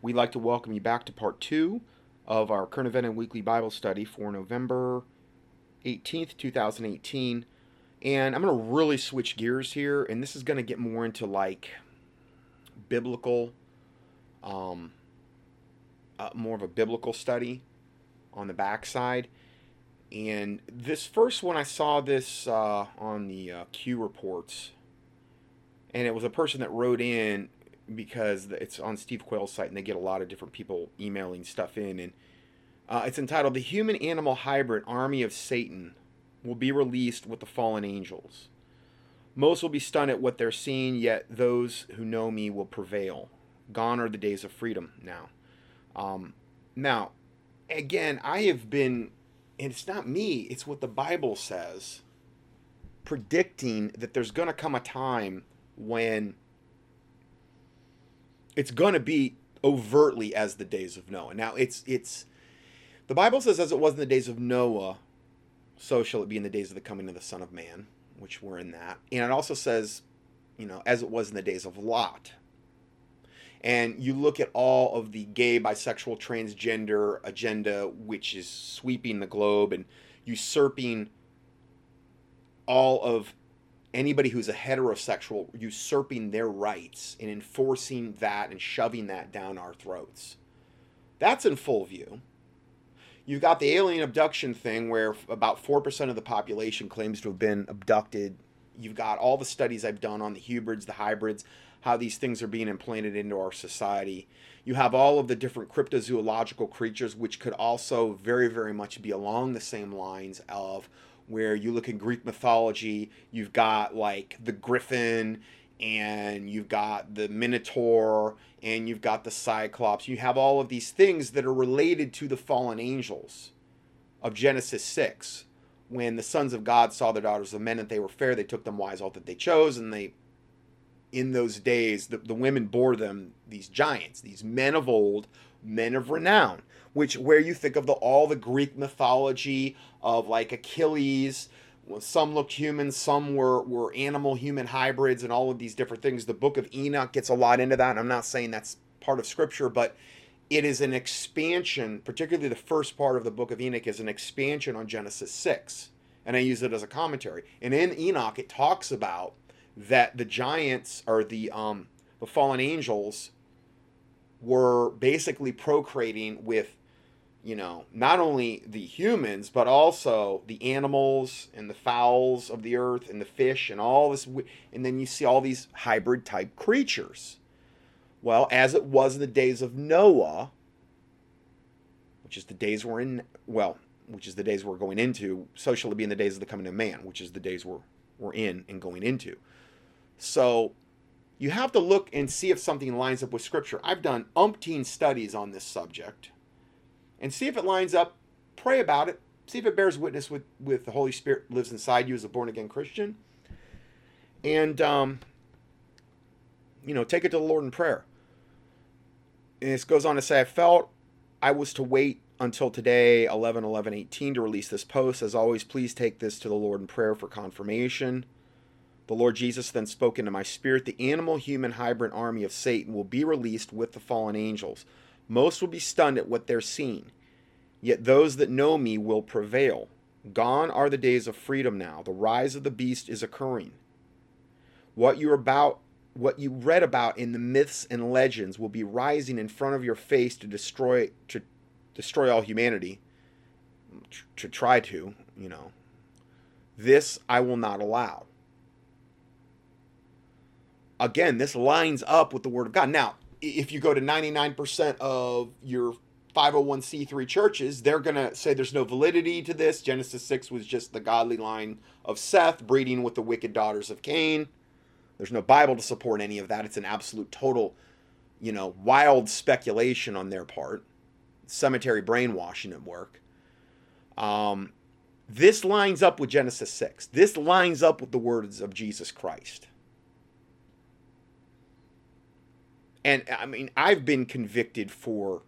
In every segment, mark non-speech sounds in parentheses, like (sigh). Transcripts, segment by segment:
we'd like to welcome you back to part two of our current event and weekly Bible study for November 18th, 2018. And I'm going to really switch gears here, and this is going to get more into like biblical, um, uh, more of a biblical study on the backside. And this first one, I saw this uh, on the uh, Q reports, and it was a person that wrote in because it's on Steve Quayle's site, and they get a lot of different people emailing stuff in. And uh, it's entitled "The Human Animal Hybrid Army of Satan Will Be Released with the Fallen Angels." Most will be stunned at what they're seeing, yet those who know me will prevail. Gone are the days of freedom now. Um, now, again, I have been, and it's not me, it's what the Bible says, predicting that there's going to come a time when it's going to be overtly as the days of Noah. Now, it's it's the Bible says as it was in the days of Noah, so shall it be in the days of the coming of the Son of Man, which we're in that. And it also says, you know, as it was in the days of Lot. And you look at all of the gay, bisexual, transgender agenda, which is sweeping the globe and usurping all of anybody who's a heterosexual usurping their rights and enforcing that and shoving that down our throats. That's in full view. You've got the alien abduction thing where about 4% of the population claims to have been abducted. You've got all the studies I've done on the hybrids, the hybrids, how these things are being implanted into our society. You have all of the different cryptozoological creatures, which could also very, very much be along the same lines of where you look in Greek mythology, you've got like the griffin and you've got the minotaur and you've got the cyclops. You have all of these things that are related to the fallen angels of Genesis 6. When the sons of God saw their daughters of men that they were fair, they took them wise all that they chose, and they in those days the, the women bore them these giants, these men of old, men of renown which where you think of the all the Greek mythology of like Achilles. Some looked human, some were were animal human hybrids, and all of these different things. The Book of Enoch gets a lot into that. I'm not saying that's part of Scripture, but it is an expansion. Particularly the first part of the Book of Enoch is an expansion on Genesis six, and I use it as a commentary. And in Enoch, it talks about that the giants or the um, the fallen angels were basically procreating with you know, not only the humans, but also the animals and the fowls of the earth and the fish and all this. And then you see all these hybrid type creatures. Well, as it was in the days of Noah, which is the days we're in, well, which is the days we're going into, so shall it be in the days of the coming of man, which is the days we're, we're in and going into. So you have to look and see if something lines up with Scripture. I've done umpteen studies on this subject and see if it lines up. Pray about it. See if it bears witness with, with the Holy Spirit lives inside you as a born again Christian. And, um, you know, take it to the Lord in prayer. And this goes on to say, I felt I was to wait until today, 11 11 18, to release this post. As always, please take this to the Lord in prayer for confirmation. The Lord Jesus then spoke into my spirit the animal human hybrid army of Satan will be released with the fallen angels. Most will be stunned at what they're seeing. Yet those that know me will prevail. Gone are the days of freedom now. The rise of the beast is occurring. What you about what you read about in the myths and legends will be rising in front of your face to destroy to destroy all humanity to try to, you know. This I will not allow. Again, this lines up with the word of God. Now, if you go to 99% of your 501c3 churches, they're going to say there's no validity to this. Genesis 6 was just the godly line of Seth breeding with the wicked daughters of Cain. There's no Bible to support any of that. It's an absolute total, you know, wild speculation on their part. Cemetery brainwashing at work. Um, this lines up with Genesis 6. This lines up with the words of Jesus Christ. And I mean, I've been convicted for,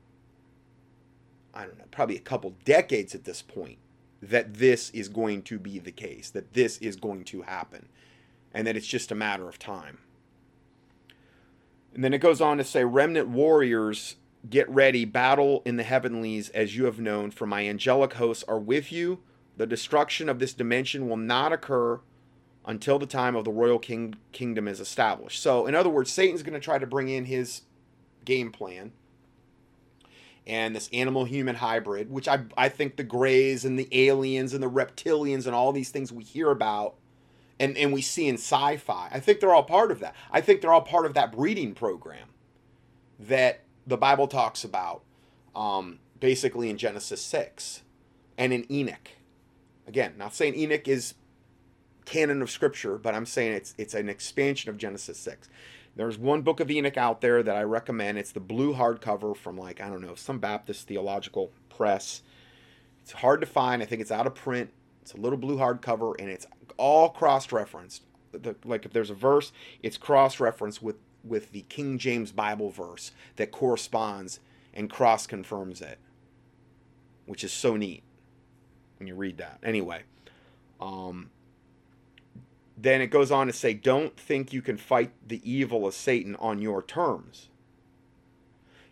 I don't know, probably a couple decades at this point that this is going to be the case, that this is going to happen, and that it's just a matter of time. And then it goes on to say remnant warriors Get ready, battle in the heavenlies as you have known, for my angelic hosts are with you. The destruction of this dimension will not occur until the time of the royal king kingdom is established. So, in other words, Satan's going to try to bring in his game plan and this animal human hybrid, which I, I think the Greys and the aliens and the reptilians and all these things we hear about and, and we see in sci fi, I think they're all part of that. I think they're all part of that breeding program that the Bible talks about um, basically in Genesis 6 and in Enoch. Again, not saying Enoch is canon of scripture, but I'm saying it's it's an expansion of Genesis 6. There's one book of Enoch out there that I recommend. It's the blue hardcover from like, I don't know, some Baptist theological press. It's hard to find. I think it's out of print. It's a little blue hardcover and it's all cross-referenced. The, like if there's a verse, it's cross-referenced with with the King James Bible verse that corresponds and cross confirms it, which is so neat when you read that. Anyway, um, then it goes on to say, Don't think you can fight the evil of Satan on your terms.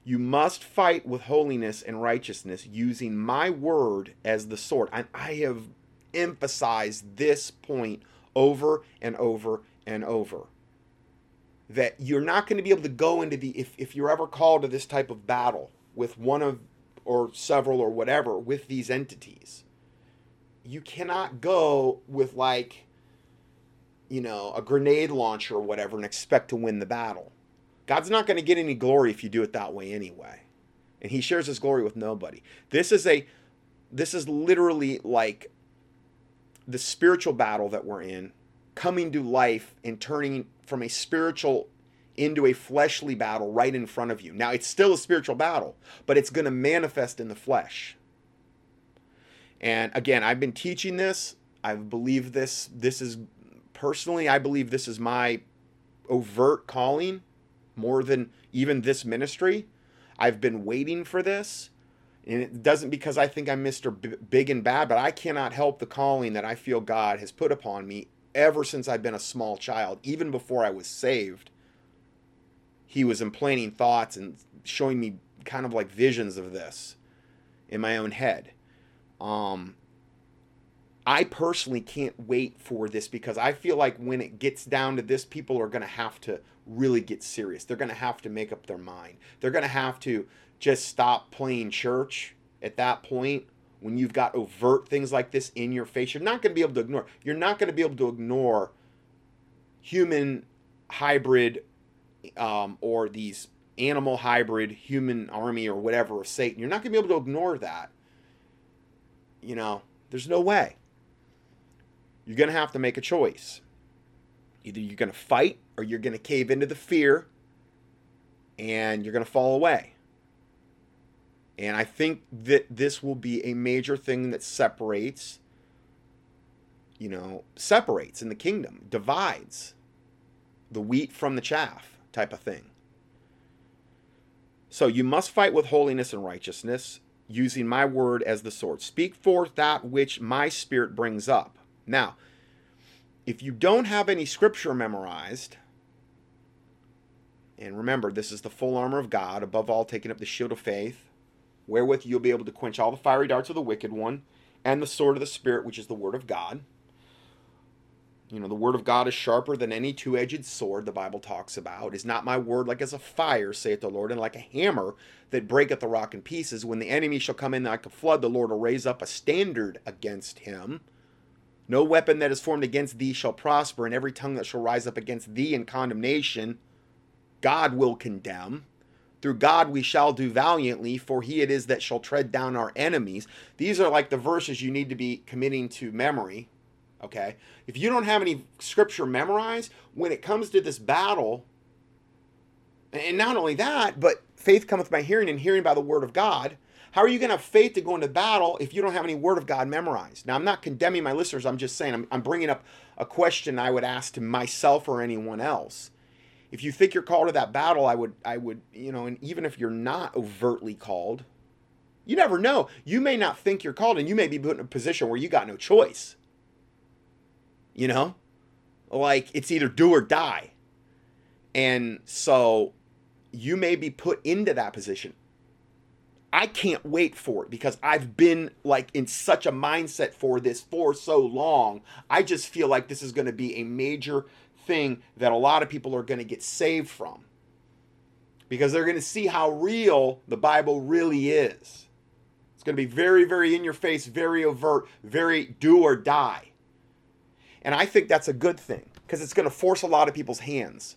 You must fight with holiness and righteousness using my word as the sword. And I have emphasized this point over and over and over. That you're not going to be able to go into the, if, if you're ever called to this type of battle with one of, or several or whatever, with these entities, you cannot go with like, you know, a grenade launcher or whatever and expect to win the battle. God's not going to get any glory if you do it that way anyway. And he shares his glory with nobody. This is a this is literally like the spiritual battle that we're in coming to life and turning from a spiritual into a fleshly battle right in front of you. Now, it's still a spiritual battle, but it's going to manifest in the flesh. And again, I've been teaching this. I believe this. This is personally, I believe this is my overt calling more than even this ministry. I've been waiting for this. And it doesn't because I think I'm Mr. B- Big and Bad, but I cannot help the calling that I feel God has put upon me ever since I've been a small child, even before I was saved. He was implanting thoughts and showing me kind of like visions of this in my own head. Um, I personally can't wait for this because I feel like when it gets down to this, people are going to have to really get serious. They're going to have to make up their mind. They're going to have to just stop playing church at that point when you've got overt things like this in your face. You're not going to be able to ignore. You're not going to be able to ignore human hybrid um, or these animal hybrid human army or whatever of Satan. You're not going to be able to ignore that. You know, there's no way you're going to have to make a choice. Either you're going to fight or you're going to cave into the fear and you're going to fall away. And I think that this will be a major thing that separates, you know, separates in the kingdom, divides the wheat from the chaff type of thing. So you must fight with holiness and righteousness, using my word as the sword. Speak forth that which my spirit brings up. Now, if you don't have any scripture memorized, and remember, this is the full armor of God, above all, taking up the shield of faith, wherewith you'll be able to quench all the fiery darts of the wicked one, and the sword of the Spirit, which is the word of God. You know, the word of God is sharper than any two edged sword, the Bible talks about. Is not my word like as a fire, saith the Lord, and like a hammer that breaketh the rock in pieces? When the enemy shall come in like a flood, the Lord will raise up a standard against him. No weapon that is formed against thee shall prosper, and every tongue that shall rise up against thee in condemnation, God will condemn. Through God we shall do valiantly, for he it is that shall tread down our enemies. These are like the verses you need to be committing to memory. Okay? If you don't have any scripture memorized, when it comes to this battle, and not only that, but faith cometh by hearing, and hearing by the word of God how are you going to have faith to go into battle if you don't have any Word of God memorized? Now, I'm not condemning my listeners. I'm just saying, I'm, I'm bringing up a question I would ask to myself or anyone else. If you think you're called to that battle, I would, I would, you know, and even if you're not overtly called, you never know. You may not think you're called, and you may be put in a position where you got no choice. You know, like it's either do or die. And so you may be put into that position I can't wait for it because I've been like in such a mindset for this for so long. I just feel like this is going to be a major thing that a lot of people are going to get saved from because they're going to see how real the Bible really is. It's going to be very, very in your face, very overt, very do or die. And I think that's a good thing because it's going to force a lot of people's hands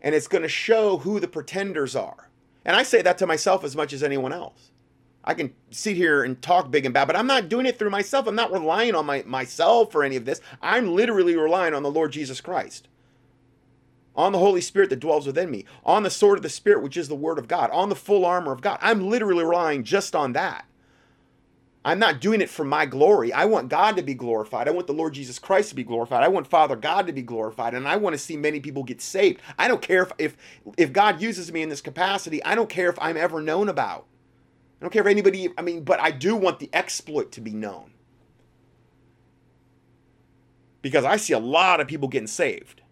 and it's going to show who the pretenders are. And I say that to myself as much as anyone else. I can sit here and talk big and bad, but I'm not doing it through myself. I'm not relying on my, myself or any of this. I'm literally relying on the Lord Jesus Christ, on the Holy Spirit that dwells within me, on the sword of the Spirit, which is the Word of God, on the full armor of God. I'm literally relying just on that. I'm not doing it for my glory. I want God to be glorified. I want the Lord Jesus Christ to be glorified. I want Father God to be glorified, and I want to see many people get saved. I don't care if if, if God uses me in this capacity. I don't care if I'm ever known about. I don't care if anybody. I mean, but I do want the exploit to be known because I see a lot of people getting saved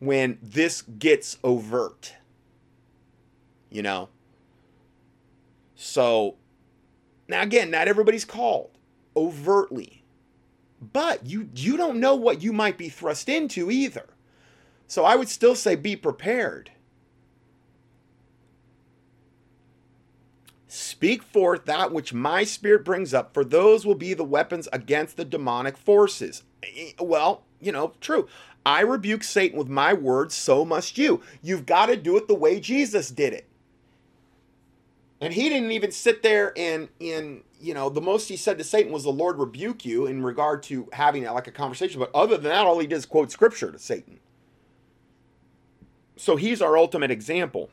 when this gets overt. You know. So now, again, not everybody's called overtly, but you you don't know what you might be thrust into either. So I would still say be prepared. Speak forth that which my spirit brings up, for those will be the weapons against the demonic forces. Eh, well, you know, true. I rebuke Satan with my words, so must you. You've got to do it the way Jesus did it. And he didn't even sit there and in you know the most he said to Satan was the Lord rebuke you in regard to having like a conversation. But other than that, all he did is quote scripture to Satan. So he's our ultimate example.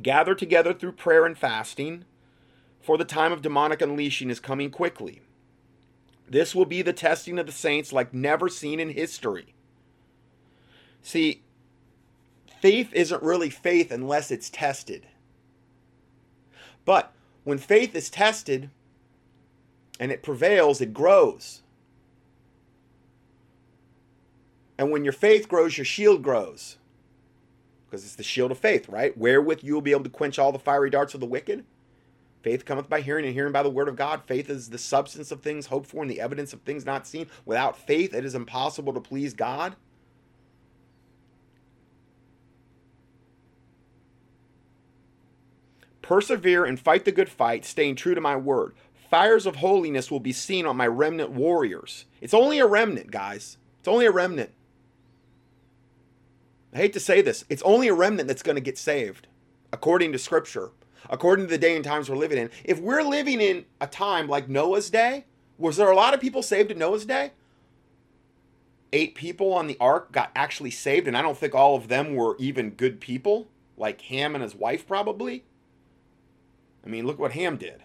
Gather together through prayer and fasting, for the time of demonic unleashing is coming quickly. This will be the testing of the saints like never seen in history. See, faith isn't really faith unless it's tested. But when faith is tested and it prevails, it grows. And when your faith grows, your shield grows. Because it's the shield of faith, right? Wherewith you will be able to quench all the fiery darts of the wicked. Faith cometh by hearing, and hearing by the word of God. Faith is the substance of things hoped for and the evidence of things not seen. Without faith, it is impossible to please God. Persevere and fight the good fight, staying true to my word. Fires of holiness will be seen on my remnant warriors. It's only a remnant, guys. It's only a remnant. I hate to say this. It's only a remnant that's going to get saved, according to Scripture, according to the day and times we're living in. If we're living in a time like Noah's day, was there a lot of people saved in Noah's day? Eight people on the ark got actually saved, and I don't think all of them were even good people, like Ham and his wife, probably. I mean, look what Ham did.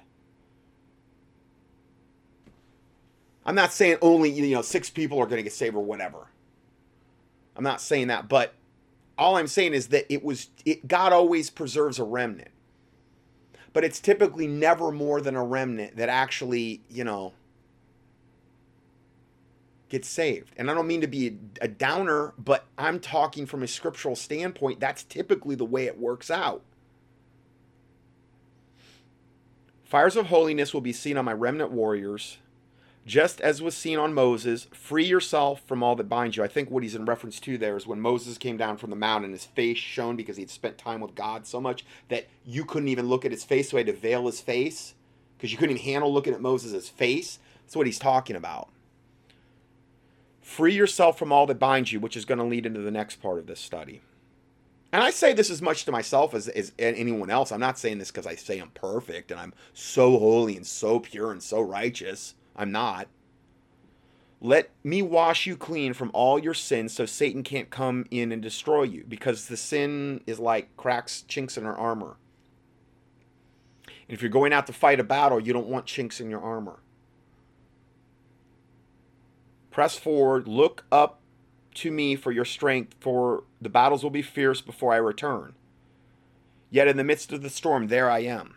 I'm not saying only you know six people are going to get saved or whatever. I'm not saying that, but all I'm saying is that it was it, God always preserves a remnant, but it's typically never more than a remnant that actually you know gets saved. And I don't mean to be a, a downer, but I'm talking from a scriptural standpoint. That's typically the way it works out. Fires of holiness will be seen on my remnant warriors, just as was seen on Moses. Free yourself from all that binds you. I think what he's in reference to there is when Moses came down from the mountain, his face shone because he'd spent time with God so much that you couldn't even look at his face, so he had to veil his face because you couldn't even handle looking at Moses' face. That's what he's talking about. Free yourself from all that binds you, which is going to lead into the next part of this study and I say this as much to myself as, as anyone else. I'm not saying this because I say I'm perfect and I'm so holy and so pure and so righteous. I'm not. Let me wash you clean from all your sins so Satan can't come in and destroy you because the sin is like cracks, chinks in our armor. And if you're going out to fight a battle, you don't want chinks in your armor. Press forward, look up to me for your strength, for the battles will be fierce before I return. Yet in the midst of the storm, there I am.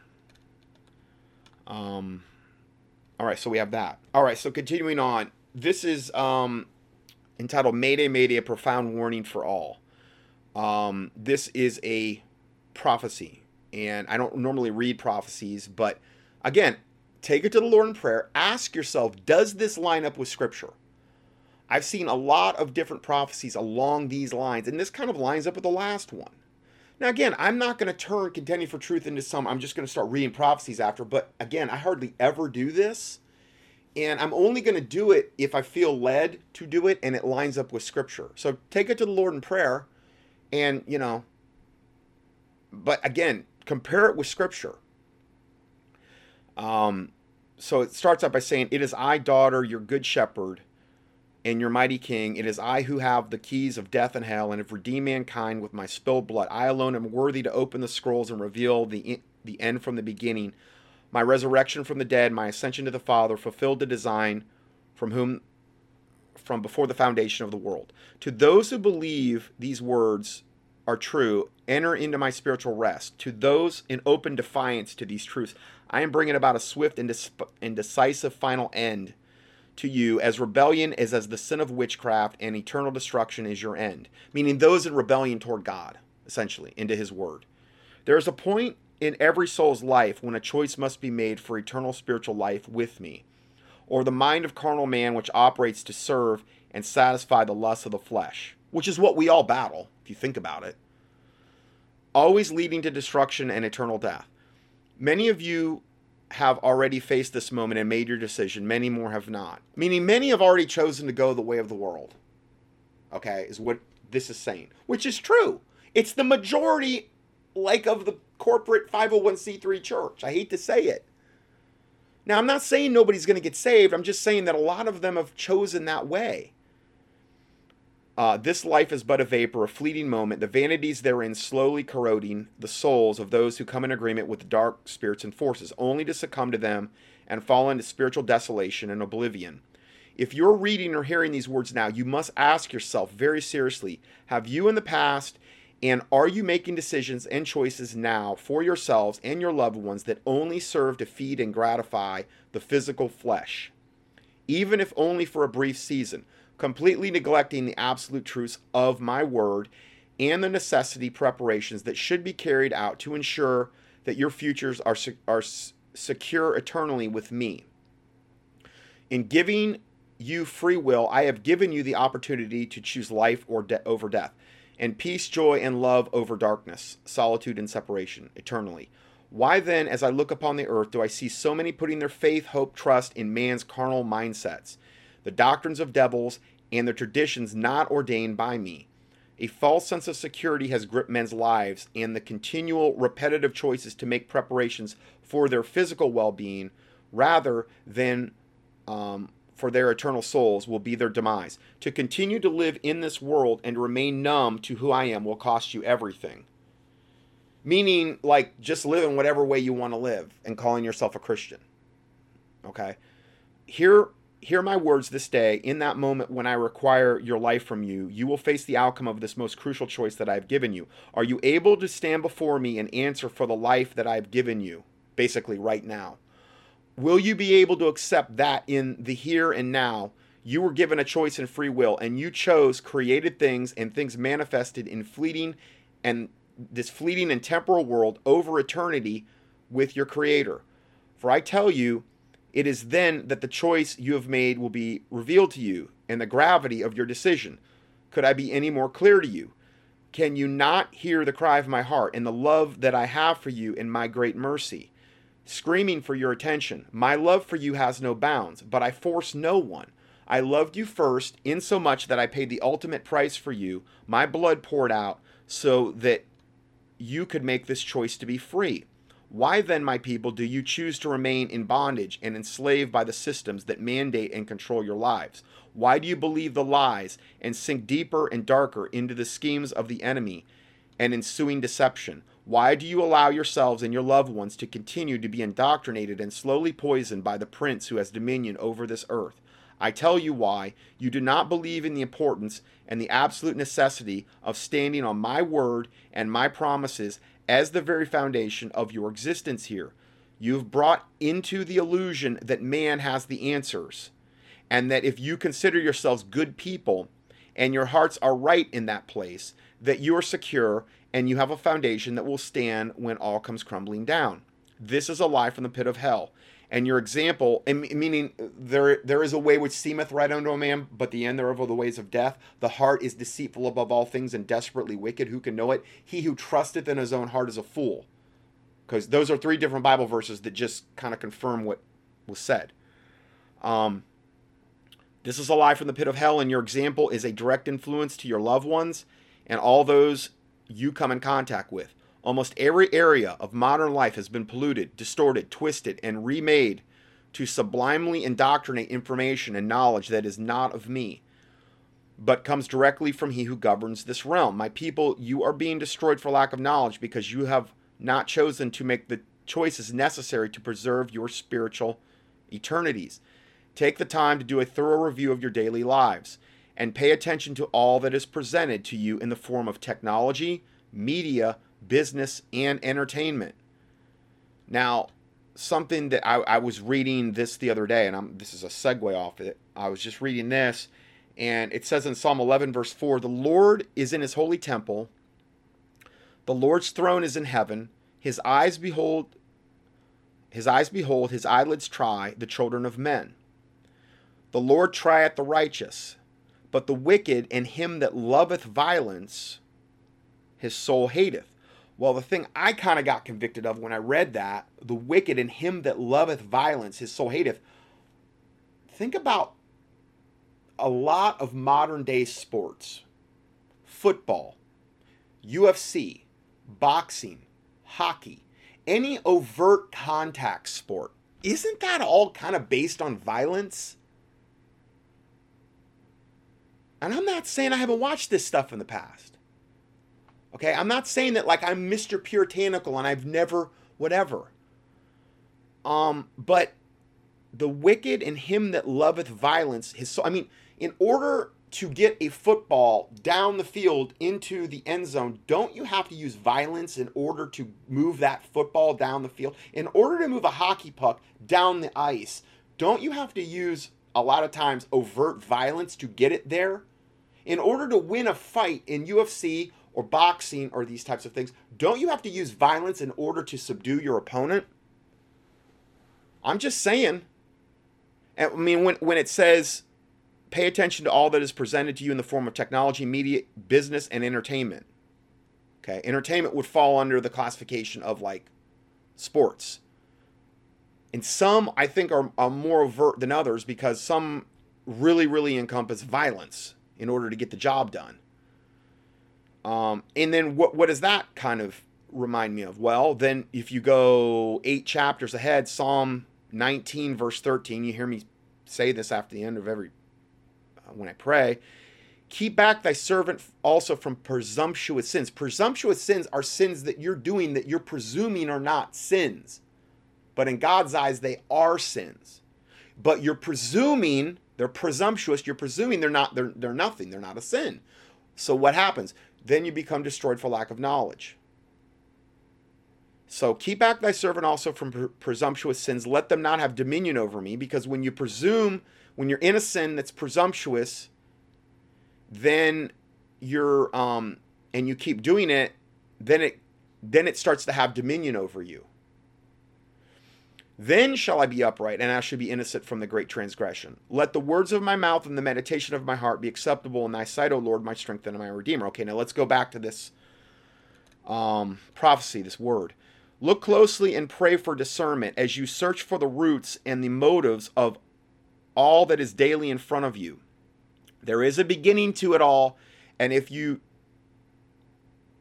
Um, all right, so we have that. All right, so continuing on, this is um, entitled Mayday, Mayday, a profound warning for all. Um, this is a prophecy, and I don't normally read prophecies, but again, take it to the Lord in prayer. Ask yourself, does this line up with Scripture? I've seen a lot of different prophecies along these lines, and this kind of lines up with the last one. Now, again, I'm not going to turn contending for truth into some, I'm just going to start reading prophecies after, but again, I hardly ever do this. And I'm only going to do it if I feel led to do it and it lines up with Scripture. So take it to the Lord in prayer and, you know, but again, compare it with Scripture. Um, so it starts out by saying, It is I, daughter, your good shepherd and your mighty king. It is I who have the keys of death and hell, and have redeemed mankind with my spilled blood. I alone am worthy to open the scrolls and reveal the, the end from the beginning. My resurrection from the dead, my ascension to the Father, fulfilled the design from whom from before the foundation of the world. To those who believe these words are true, enter into my spiritual rest. To those in open defiance to these truths, I am bringing about a swift and, and decisive final end to you as rebellion is as the sin of witchcraft and eternal destruction is your end. Meaning those in rebellion toward god essentially into his word. There is a point in every soul's life when a choice must be made for eternal spiritual life with me or the mind of carnal man which operates to serve and satisfy the lusts of the flesh which is what we all battle if you think about it always leading to destruction and eternal death. Many of you have already faced this moment and made your decision. Many more have not. Meaning, many have already chosen to go the way of the world. Okay, is what this is saying, which is true. It's the majority, like, of the corporate 501c3 church. I hate to say it. Now, I'm not saying nobody's going to get saved. I'm just saying that a lot of them have chosen that way. Uh, this life is but a vapor, a fleeting moment, the vanities therein slowly corroding the souls of those who come in agreement with dark spirits and forces, only to succumb to them and fall into spiritual desolation and oblivion. If you're reading or hearing these words now, you must ask yourself very seriously have you in the past and are you making decisions and choices now for yourselves and your loved ones that only serve to feed and gratify the physical flesh? Even if only for a brief season completely neglecting the absolute truths of my word and the necessity preparations that should be carried out to ensure that your futures are, are secure eternally with me. In giving you free will, I have given you the opportunity to choose life or de- over death, and peace, joy, and love over darkness, solitude, and separation eternally. Why then, as I look upon the earth, do I see so many putting their faith, hope, trust in man's carnal mindsets? The doctrines of devils, and the traditions not ordained by me. A false sense of security has gripped men's lives, and the continual repetitive choices to make preparations for their physical well being rather than um, for their eternal souls will be their demise. To continue to live in this world and remain numb to who I am will cost you everything. Meaning, like, just live in whatever way you want to live and calling yourself a Christian. Okay? Here Hear my words this day. In that moment when I require your life from you, you will face the outcome of this most crucial choice that I have given you. Are you able to stand before me and answer for the life that I have given you, basically, right now? Will you be able to accept that in the here and now? You were given a choice and free will, and you chose created things and things manifested in fleeting and this fleeting and temporal world over eternity with your Creator. For I tell you, it is then that the choice you have made will be revealed to you and the gravity of your decision. Could I be any more clear to you? Can you not hear the cry of my heart and the love that I have for you in my great mercy? Screaming for your attention. My love for you has no bounds, but I force no one. I loved you first, insomuch that I paid the ultimate price for you, my blood poured out, so that you could make this choice to be free. Why then, my people, do you choose to remain in bondage and enslaved by the systems that mandate and control your lives? Why do you believe the lies and sink deeper and darker into the schemes of the enemy and ensuing deception? Why do you allow yourselves and your loved ones to continue to be indoctrinated and slowly poisoned by the prince who has dominion over this earth? I tell you why. You do not believe in the importance and the absolute necessity of standing on my word and my promises as the very foundation of your existence here. You've brought into the illusion that man has the answers, and that if you consider yourselves good people and your hearts are right in that place, that you're secure and you have a foundation that will stand when all comes crumbling down. This is a lie from the pit of hell. And your example, meaning there there is a way which seemeth right unto a man, but the end thereof are the ways of death. The heart is deceitful above all things and desperately wicked. Who can know it? He who trusteth in his own heart is a fool. Because those are three different Bible verses that just kind of confirm what was said. Um, this is a lie from the pit of hell, and your example is a direct influence to your loved ones and all those you come in contact with. Almost every area of modern life has been polluted, distorted, twisted, and remade to sublimely indoctrinate information and knowledge that is not of me, but comes directly from he who governs this realm. My people, you are being destroyed for lack of knowledge because you have not chosen to make the choices necessary to preserve your spiritual eternities. Take the time to do a thorough review of your daily lives and pay attention to all that is presented to you in the form of technology, media, business, and entertainment. Now, something that I, I, was reading this the other day, and I'm, this is a segue off it. I was just reading this, and it says in Psalm 11, verse 4 The Lord is in his holy temple, the Lord's throne is in heaven, his eyes behold. His eyes behold, his eyelids try the children of men. The Lord trieth the righteous, but the wicked and him that loveth violence, his soul hateth. Well, the thing I kind of got convicted of when I read that, the wicked and him that loveth violence, his soul hateth. Think about a lot of modern day sports football, UFC, boxing, hockey, any overt contact sport. Isn't that all kind of based on violence? And I'm not saying I haven't watched this stuff in the past. Okay, I'm not saying that like I'm Mr. Puritanical and I've never whatever. Um, but the wicked and him that loveth violence, his soul. I mean, in order to get a football down the field into the end zone, don't you have to use violence in order to move that football down the field? In order to move a hockey puck down the ice, don't you have to use a lot of times overt violence to get it there? in order to win a fight in UFC or boxing or these types of things, don't you have to use violence in order to subdue your opponent? I'm just saying. I mean, when, when it says pay attention to all that is presented to you in the form of technology, media, business, and entertainment. Okay, entertainment would fall under the classification of like sports. And some, I think, are, are more overt than others because some really, really encompass violence in order to get the job done. Um, and then what what does that kind of remind me of? Well, then if you go eight chapters ahead, Psalm 19 verse 13, you hear me say this after the end of every uh, when I pray. Keep back thy servant also from presumptuous sins. Presumptuous sins are sins that you're doing that you're presuming are not sins. But in God's eyes, they are sins. But you're presuming they're presumptuous. You're presuming they're not they're they're nothing. They're not a sin. So what happens? Then you become destroyed for lack of knowledge. So keep back thy servant also from pre- presumptuous sins. Let them not have dominion over me, because when you presume, when you're in a sin that's presumptuous, then you're um and you keep doing it, then it then it starts to have dominion over you. Then shall I be upright, and I shall be innocent from the great transgression. Let the words of my mouth and the meditation of my heart be acceptable in thy sight, O Lord, my strength and my redeemer. Okay, now let's go back to this um, prophecy, this word. Look closely and pray for discernment as you search for the roots and the motives of all that is daily in front of you. There is a beginning to it all, and if you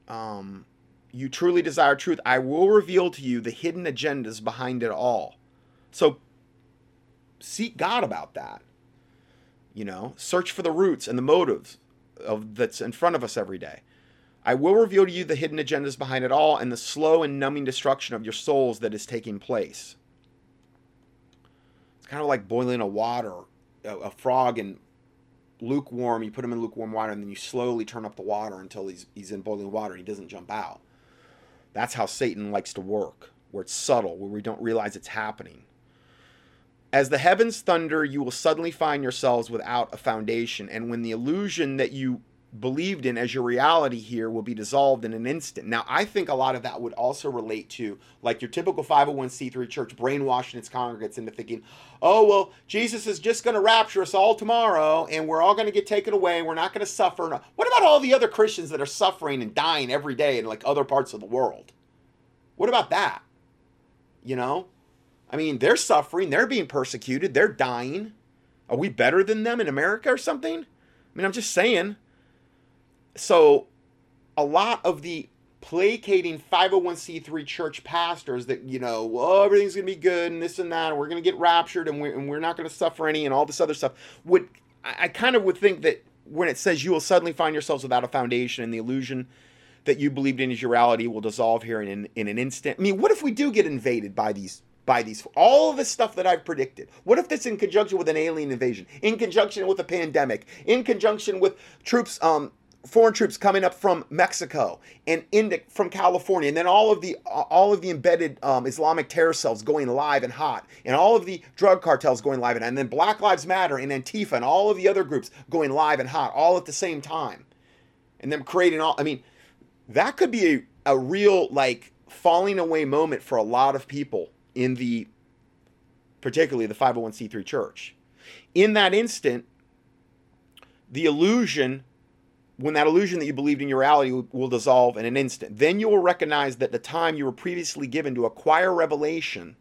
um, you truly desire truth, I will reveal to you the hidden agendas behind it all. So seek God about that. You know, search for the roots and the motives of that's in front of us every day. I will reveal to you the hidden agendas behind it all and the slow and numbing destruction of your souls that is taking place. It's kind of like boiling a water, a, a frog in lukewarm. You put him in lukewarm water, and then you slowly turn up the water until he's he's in boiling water. and He doesn't jump out. That's how Satan likes to work, where it's subtle, where we don't realize it's happening. As the heavens thunder, you will suddenly find yourselves without a foundation. And when the illusion that you believed in as your reality here will be dissolved in an instant. Now, I think a lot of that would also relate to like your typical 501c3 church brainwashing its congregates into thinking, oh, well, Jesus is just going to rapture us all tomorrow and we're all going to get taken away. We're not going to suffer. What about all the other Christians that are suffering and dying every day in like other parts of the world? What about that? You know? I mean, they're suffering, they're being persecuted, they're dying. Are we better than them in America or something? I mean, I'm just saying so a lot of the placating 501c3 church pastors that you know oh everything's going to be good and this and that and we're going to get raptured and we're, and we're not going to suffer any and all this other stuff would I, kind of would think that when it says you will suddenly find yourselves without a foundation and the illusion that you believed in as your reality will dissolve here in, in, in an instant i mean what if we do get invaded by these by these all of the stuff that I've predicted. What if that's in conjunction with an alien invasion, in conjunction with a pandemic, in conjunction with troops um foreign troops coming up from Mexico and into from California, and then all of the all of the embedded um, Islamic terror cells going live and hot, and all of the drug cartels going live and, and then Black Lives Matter and Antifa and all of the other groups going live and hot, all at the same time, and them creating all. I mean, that could be a, a real like falling away moment for a lot of people in the, particularly the 501c3 church. In that instant, the illusion when that illusion that you believed in your reality will dissolve in an instant. Then you will recognize that the time you were previously given to acquire revelation,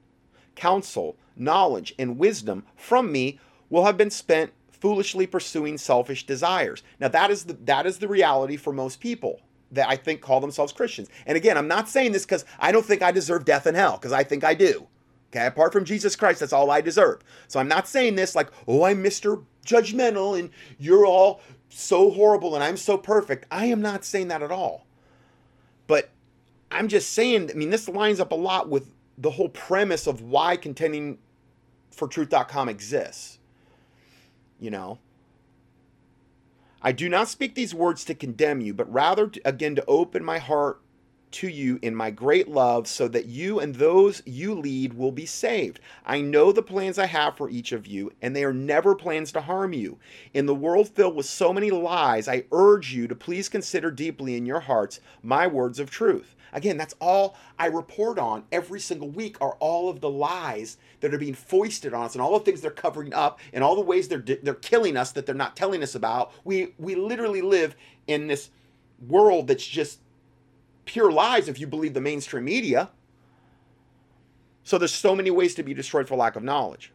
counsel, knowledge, and wisdom from me will have been spent foolishly pursuing selfish desires. Now that is the that is the reality for most people that I think call themselves Christians. And again, I'm not saying this because I don't think I deserve death and hell, because I think I do. Okay, apart from Jesus Christ, that's all I deserve. So I'm not saying this like, oh, I'm Mr. Judgmental and you're all so horrible and I'm so perfect. I am not saying that at all. But I'm just saying, I mean, this lines up a lot with the whole premise of why contending for truth.com exists. You know, I do not speak these words to condemn you, but rather, to, again, to open my heart to you in my great love, so that you and those you lead will be saved. I know the plans I have for each of you, and they are never plans to harm you. In the world filled with so many lies, I urge you to please consider deeply in your hearts my words of truth. Again, that's all I report on every single week are all of the lies that are being foisted on us and all the things they're covering up and all the ways they're they're killing us that they're not telling us about. We we literally live in this world that's just pure lies if you believe the mainstream media. So there's so many ways to be destroyed for lack of knowledge.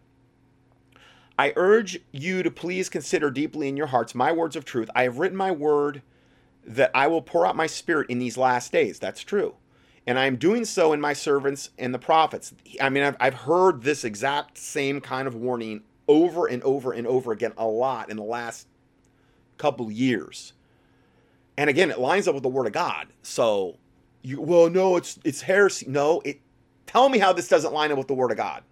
I urge you to please consider deeply in your hearts my words of truth. I have written my word that I will pour out my spirit in these last days. That's true. And I am doing so in my servants and the prophets. I mean, I've, I've heard this exact same kind of warning over and over and over again a lot in the last couple years and again, it lines up with the word of God. So you well, no, it's it's heresy. No, it tell me how this doesn't line up with the word of God.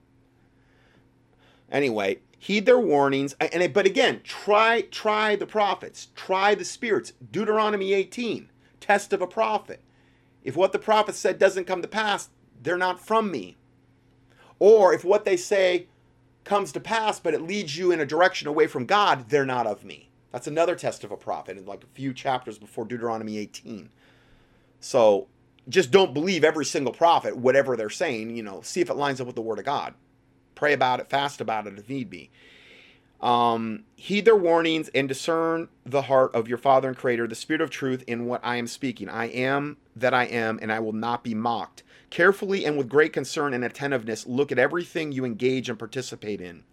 Anyway, heed their warnings and it, but again, try try the prophets, try the spirits. Deuteronomy 18, test of a prophet. If what the prophet said doesn't come to pass, they're not from me. Or if what they say comes to pass but it leads you in a direction away from God, they're not of me. That's another test of a prophet in like a few chapters before Deuteronomy 18. So just don't believe every single prophet, whatever they're saying. You know, see if it lines up with the Word of God. Pray about it, fast about it if need be. Um, heed their warnings and discern the heart of your Father and Creator, the Spirit of truth in what I am speaking. I am that I am, and I will not be mocked. Carefully and with great concern and attentiveness, look at everything you engage and participate in.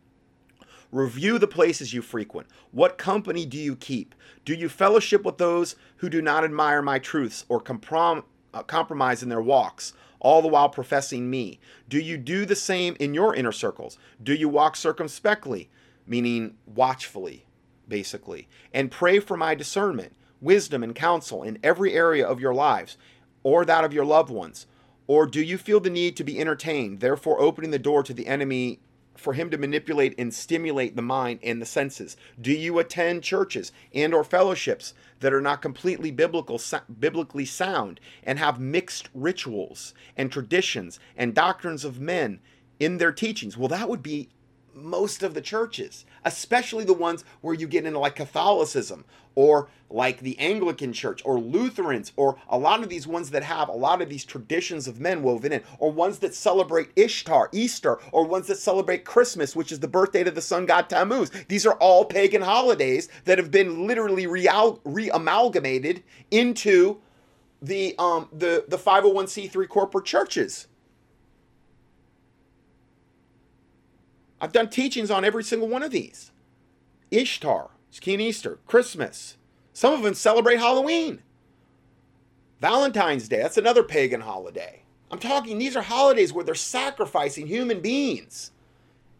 Review the places you frequent. What company do you keep? Do you fellowship with those who do not admire my truths or comprom- uh, compromise in their walks, all the while professing me? Do you do the same in your inner circles? Do you walk circumspectly, meaning watchfully, basically, and pray for my discernment, wisdom, and counsel in every area of your lives or that of your loved ones? Or do you feel the need to be entertained, therefore opening the door to the enemy for him to manipulate and stimulate the mind and the senses? Do you attend churches and or fellowships that are not completely biblical biblically sound and have mixed rituals and traditions and doctrines of men in their teachings? Well, that would be most of the churches, especially the ones where you get into like Catholicism or like the Anglican Church or Lutherans or a lot of these ones that have a lot of these traditions of men woven in, or ones that celebrate Ishtar, Easter, or ones that celebrate Christmas, which is the birthday of the sun god Tammuz. These are all pagan holidays that have been literally re amalgamated into the um the the 501c3 corporate churches. I've done teachings on every single one of these. Ishtar, it's Keen Easter, Christmas. Some of them celebrate Halloween. Valentine's Day, that's another pagan holiday. I'm talking, these are holidays where they're sacrificing human beings.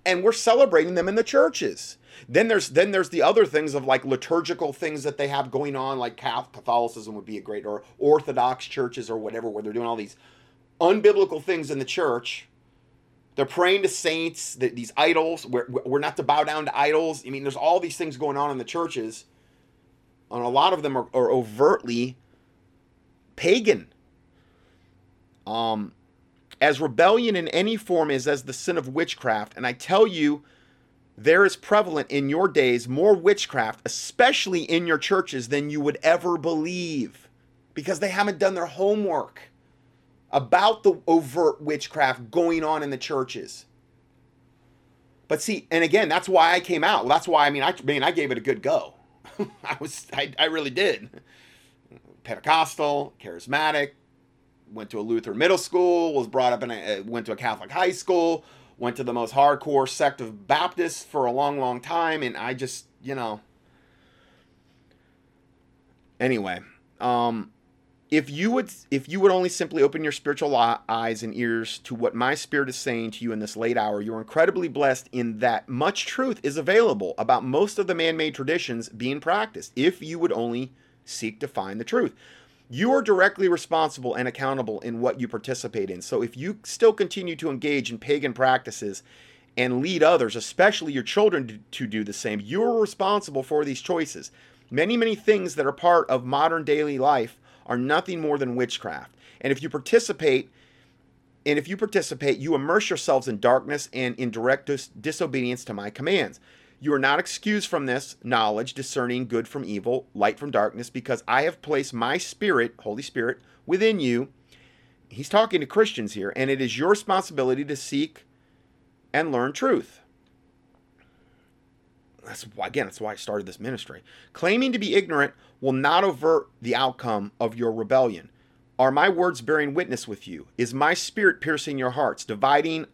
And we're celebrating them in the churches. Then there's then there's the other things of like liturgical things that they have going on, like Catholicism would be a great, or Orthodox churches or whatever, where they're doing all these unbiblical things in the church they're praying to saints, these idols. We're, we're not to bow down to idols. I mean, there's all these things going on in the churches, and a lot of them are, are overtly pagan. Um, as rebellion in any form is as the sin of witchcraft, and I tell you, there is prevalent in your days more witchcraft, especially in your churches, than you would ever believe, because they haven't done their homework about the overt witchcraft going on in the churches. But see, and again, that's why I came out. That's why I mean, I mean, I gave it a good go. (laughs) I was, I, I really did. Pentecostal, charismatic, went to a Lutheran middle school, was brought up in a, uh, went to a Catholic high school, went to the most hardcore sect of Baptists for a long, long time, and I just, you know. Anyway, um, if you would if you would only simply open your spiritual eyes and ears to what my spirit is saying to you in this late hour you're incredibly blessed in that much truth is available about most of the man-made traditions being practiced if you would only seek to find the truth. You are directly responsible and accountable in what you participate in. So if you still continue to engage in pagan practices and lead others especially your children to do the same you're responsible for these choices. Many many things that are part of modern daily life are nothing more than witchcraft. And if you participate, and if you participate, you immerse yourselves in darkness and in direct dis- disobedience to my commands. You are not excused from this knowledge, discerning good from evil, light from darkness, because I have placed my spirit, Holy Spirit, within you. He's talking to Christians here, and it is your responsibility to seek and learn truth. That's again, that's why I started this ministry. Claiming to be ignorant will not avert the outcome of your rebellion. Are my words bearing witness with you? Is my spirit piercing your hearts, dividing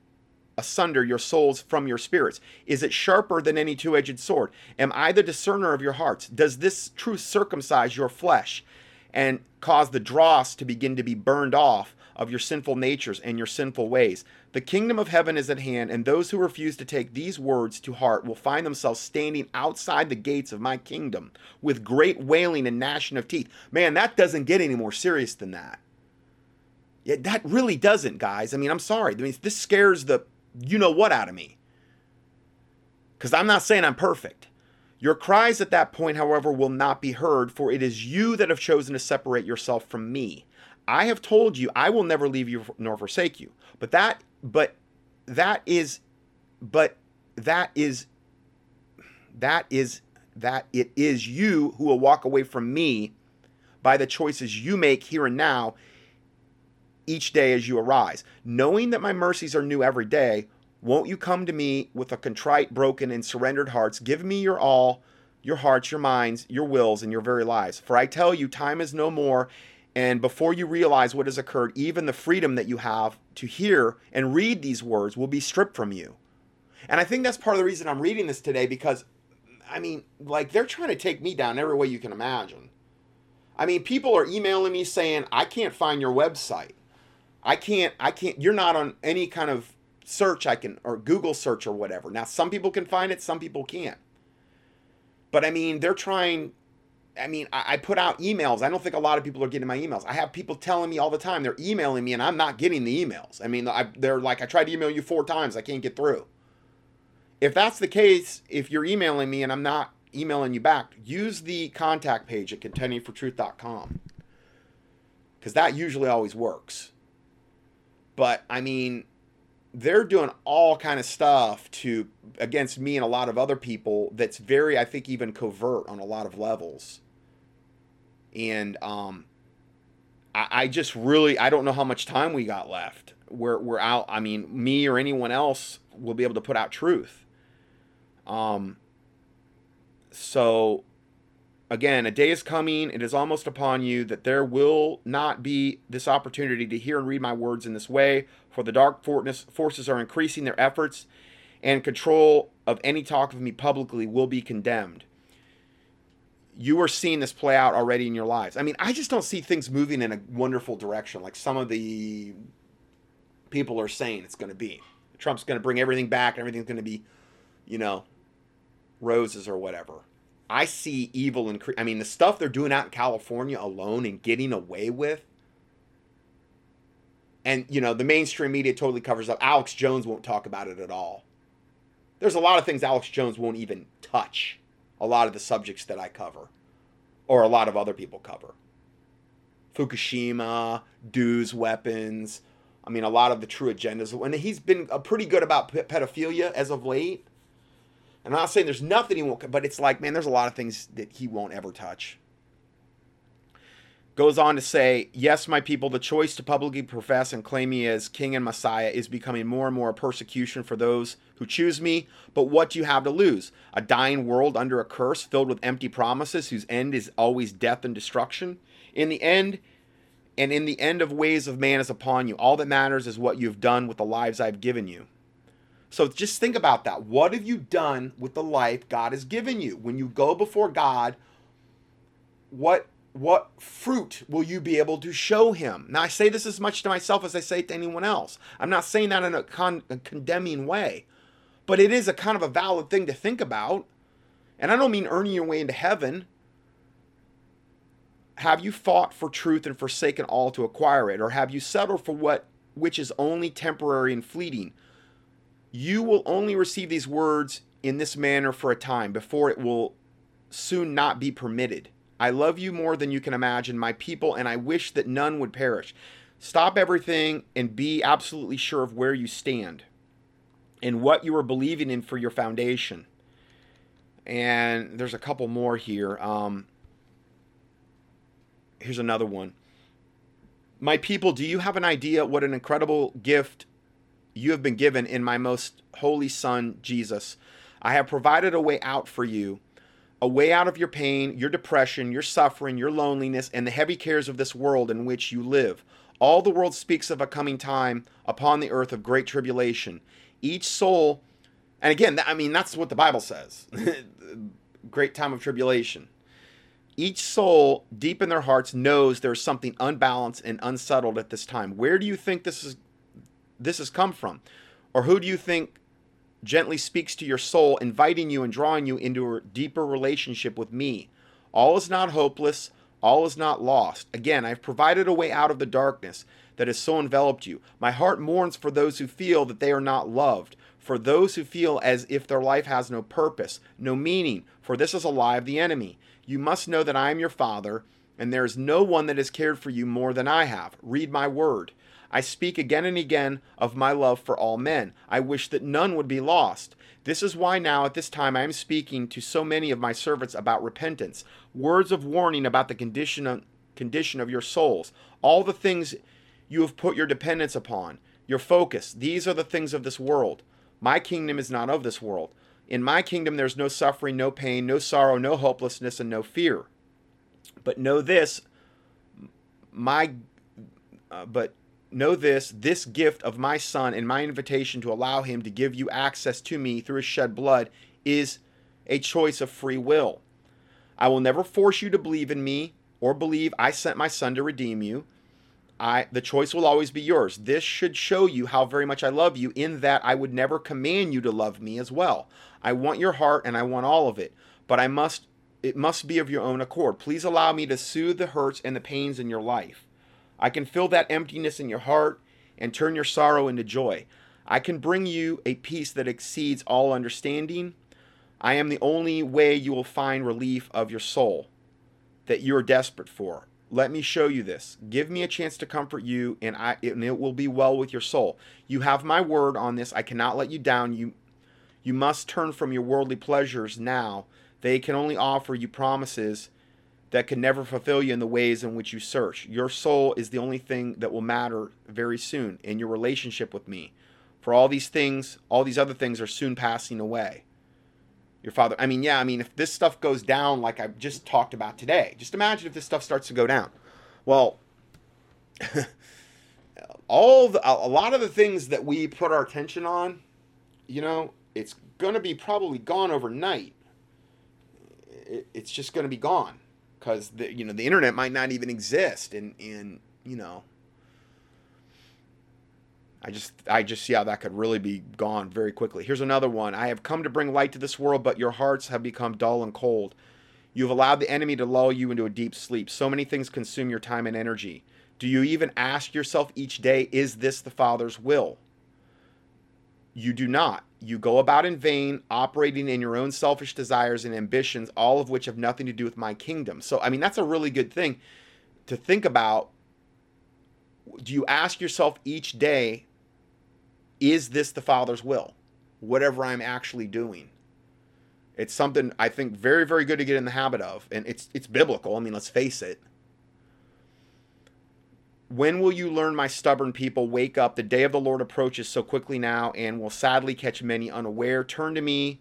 asunder your souls from your spirits? Is it sharper than any two edged sword? Am I the discerner of your hearts? Does this truth circumcise your flesh and cause the dross to begin to be burned off of your sinful natures and your sinful ways? The kingdom of heaven is at hand, and those who refuse to take these words to heart will find themselves standing outside the gates of my kingdom with great wailing and gnashing of teeth. Man, that doesn't get any more serious than that. Yeah, that really doesn't, guys. I mean, I'm sorry. I mean, this scares the you know what out of me. Because I'm not saying I'm perfect. Your cries at that point, however, will not be heard, for it is you that have chosen to separate yourself from me. I have told you I will never leave you nor forsake you. But that but that is but that is that is that it is you who will walk away from me by the choices you make here and now each day as you arise. Knowing that my mercies are new every day won't you come to me with a contrite broken and surrendered hearts? Give me your all your hearts your minds your wills and your very lives. For i tell you time is no more and before you realize what has occurred, even the freedom that you have to hear and read these words will be stripped from you. And I think that's part of the reason I'm reading this today because, I mean, like they're trying to take me down every way you can imagine. I mean, people are emailing me saying, I can't find your website. I can't, I can't, you're not on any kind of search I can, or Google search or whatever. Now, some people can find it, some people can't. But I mean, they're trying I mean, I, I, put out emails. I don't think a lot of people are getting my emails. I have people telling me all the time they're emailing me, and I'm not getting the emails. I mean, I, they're like, I tried to email you four times, I can't get through. If that's the case, if you're emailing me and I'm not emailing you back, use the contact page at contendingfortruth.com because that usually always works. But I mean, they're doing all kind of stuff to against me and a lot of other people that's very i think even covert on a lot of levels and um i, I just really i don't know how much time we got left we're, we're out i mean me or anyone else will be able to put out truth um so again, a day is coming, it is almost upon you that there will not be this opportunity to hear and read my words in this way, for the dark forces are increasing their efforts, and control of any talk of me publicly will be condemned. You are seeing this play out already in your lives. I mean, I just don't see things moving in a wonderful direction like some of the people are saying it's going to be. Trump's going to bring everything back, and everything's going to be, you know, roses or whatever. I see evil and I mean the stuff they're doing out in California alone and getting away with. And you know, the mainstream media totally covers up. Alex Jones won't talk about it at all. There's a lot of things Alex Jones won't even touch. A lot of the subjects that I cover or a lot of other people cover. Fukushima, DEWS weapons, I mean, a lot of the true agendas. And he's been uh, pretty good about pedophilia as of late. And I'm not saying there's nothing he won't, but it's like, man, there's a lot of things that he won't ever touch. Goes on to say, yes, my people, the choice to publicly profess and claim me as king and messiah is becoming more and more a persecution for those who choose me. But what do you have to lose? A dying world under a curse filled with empty promises whose end is always death and destruction? In the end, and in the end of ways of man is upon you. All that matters is what you've done with the lives I've given you. So just think about that. What have you done with the life God has given you? When you go before God, what what fruit will you be able to show him? Now I say this as much to myself as I say it to anyone else. I'm not saying that in a, con- a condemning way, but it is a kind of a valid thing to think about. And I don't mean earning your way into heaven. Have you fought for truth and forsaken all to acquire it, or have you settled for what which is only temporary and fleeting? You will only receive these words in this manner for a time before it will soon not be permitted. I love you more than you can imagine, my people, and I wish that none would perish. Stop everything and be absolutely sure of where you stand and what you are believing in for your foundation. And there's a couple more here. Um, here's another one. My people, do you have an idea what an incredible gift you have been given in my most holy Son, Jesus. I have provided a way out for you, a way out of your pain, your depression, your suffering, your loneliness, and the heavy cares of this world in which you live. All the world speaks of a coming time upon the earth of great tribulation. Each soul, and again, I mean, that's what the Bible says (laughs) great time of tribulation. Each soul, deep in their hearts, knows there's something unbalanced and unsettled at this time. Where do you think this is this has come from? Or who do you think gently speaks to your soul, inviting you and drawing you into a deeper relationship with me? All is not hopeless, all is not lost. Again, I've provided a way out of the darkness that has so enveloped you. My heart mourns for those who feel that they are not loved, for those who feel as if their life has no purpose, no meaning, for this is a lie of the enemy. You must know that I am your Father, and there is no one that has cared for you more than I have. Read my word. I speak again and again of my love for all men. I wish that none would be lost. This is why now at this time I am speaking to so many of my servants about repentance, words of warning about the condition of, condition of your souls, all the things you have put your dependence upon, your focus. These are the things of this world. My kingdom is not of this world. In my kingdom there's no suffering, no pain, no sorrow, no hopelessness, and no fear. But know this, my uh, but know this this gift of my son and my invitation to allow him to give you access to me through his shed blood is a choice of free will. I will never force you to believe in me or believe I sent my son to redeem you. I the choice will always be yours. This should show you how very much I love you in that I would never command you to love me as well. I want your heart and I want all of it, but I must it must be of your own accord. Please allow me to soothe the hurts and the pains in your life. I can fill that emptiness in your heart and turn your sorrow into joy. I can bring you a peace that exceeds all understanding. I am the only way you will find relief of your soul that you are desperate for. Let me show you this. Give me a chance to comfort you, and I and it will be well with your soul. You have my word on this. I cannot let you down. You you must turn from your worldly pleasures now. They can only offer you promises that can never fulfill you in the ways in which you search. Your soul is the only thing that will matter very soon in your relationship with me. For all these things, all these other things are soon passing away. Your father, I mean, yeah, I mean, if this stuff goes down like I just talked about today, just imagine if this stuff starts to go down. Well, (laughs) all the, a lot of the things that we put our attention on, you know, it's going to be probably gone overnight. It's just going to be gone because the you know the internet might not even exist, and and you know. I just I just see how that could really be gone very quickly. Here's another one. I have come to bring light to this world, but your hearts have become dull and cold. You have allowed the enemy to lull you into a deep sleep. So many things consume your time and energy. Do you even ask yourself each day, is this the Father's will? You do not. You go about in vain, operating in your own selfish desires and ambitions, all of which have nothing to do with my kingdom. So, I mean, that's a really good thing to think about. Do you ask yourself each day, is this the Father's will? Whatever I'm actually doing. It's something I think very, very good to get in the habit of. And it's it's biblical. I mean, let's face it. When will you learn, my stubborn people? Wake up. The day of the Lord approaches so quickly now and will sadly catch many unaware. Turn to me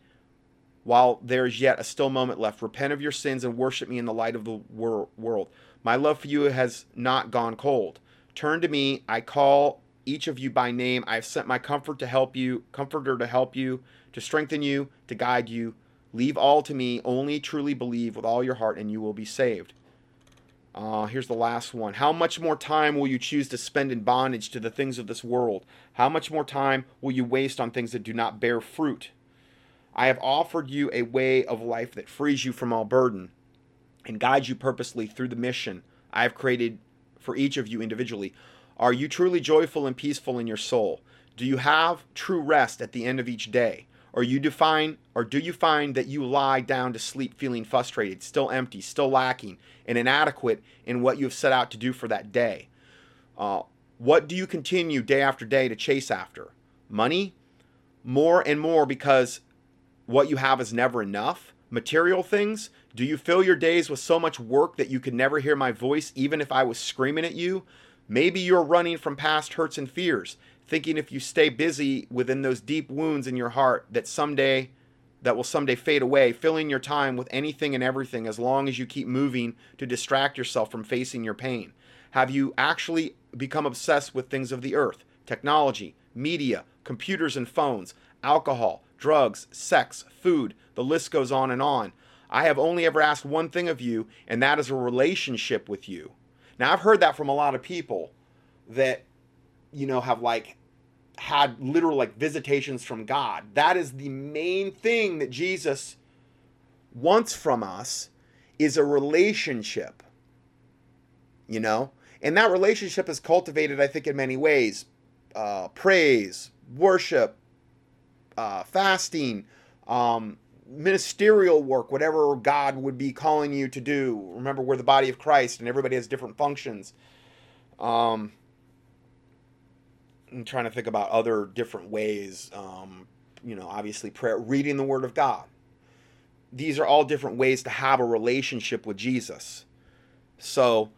while there is yet a still moment left. Repent of your sins and worship me in the light of the wor- world. My love for you has not gone cold. Turn to me. I call each of you by name. I have sent my comfort to help you, comforter to help you, to strengthen you, to guide you. Leave all to me. Only truly believe with all your heart, and you will be saved. Uh, here's the last one. How much more time will you choose to spend in bondage to the things of this world? How much more time will you waste on things that do not bear fruit? I have offered you a way of life that frees you from all burden and guides you purposely through the mission I have created for each of you individually. Are you truly joyful and peaceful in your soul? Do you have true rest at the end of each day? Or you define or do you find that you lie down to sleep feeling frustrated, still empty, still lacking, and inadequate in what you have set out to do for that day? Uh, what do you continue day after day to chase after? Money? More and more because what you have is never enough? Material things? Do you fill your days with so much work that you could never hear my voice even if I was screaming at you? Maybe you're running from past hurts and fears thinking if you stay busy within those deep wounds in your heart that someday that will someday fade away, filling your time with anything and everything as long as you keep moving to distract yourself from facing your pain? Have you actually become obsessed with things of the earth, technology, media, computers and phones, alcohol, drugs, sex, food? The list goes on and on. I have only ever asked one thing of you, and that is a relationship with you. Now, I've heard that from a lot of people that you know, have like had literal like visitations from God. That is the main thing that Jesus wants from us is a relationship. You know? And that relationship is cultivated, I think, in many ways. Uh, praise, worship, uh, fasting, um, ministerial work, whatever God would be calling you to do. Remember, we're the body of Christ, and everybody has different functions. Um, I'm trying to think about other different ways. Um, you know, obviously prayer, reading the Word of God. These are all different ways to have a relationship with Jesus. So,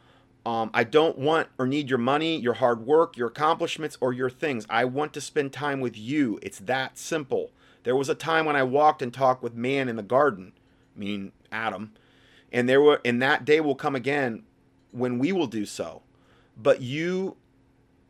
um, I don't want or need your money, your hard work, your accomplishments, or your things. I want to spend time with you. It's that simple. There was a time when I walked and talked with man in the garden, meaning Adam, and there were and that day will come again when we will do so. But you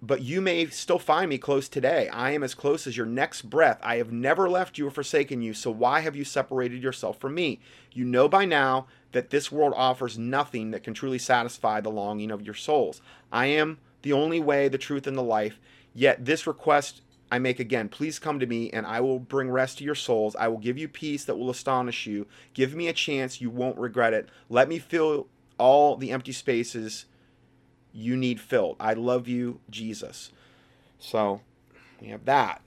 but you may still find me close today. I am as close as your next breath. I have never left you or forsaken you, so why have you separated yourself from me? You know by now that this world offers nothing that can truly satisfy the longing of your souls. I am the only way, the truth, and the life. Yet this request I make again please come to me, and I will bring rest to your souls. I will give you peace that will astonish you. Give me a chance, you won't regret it. Let me fill all the empty spaces you need filled. I love you, Jesus. So we have that.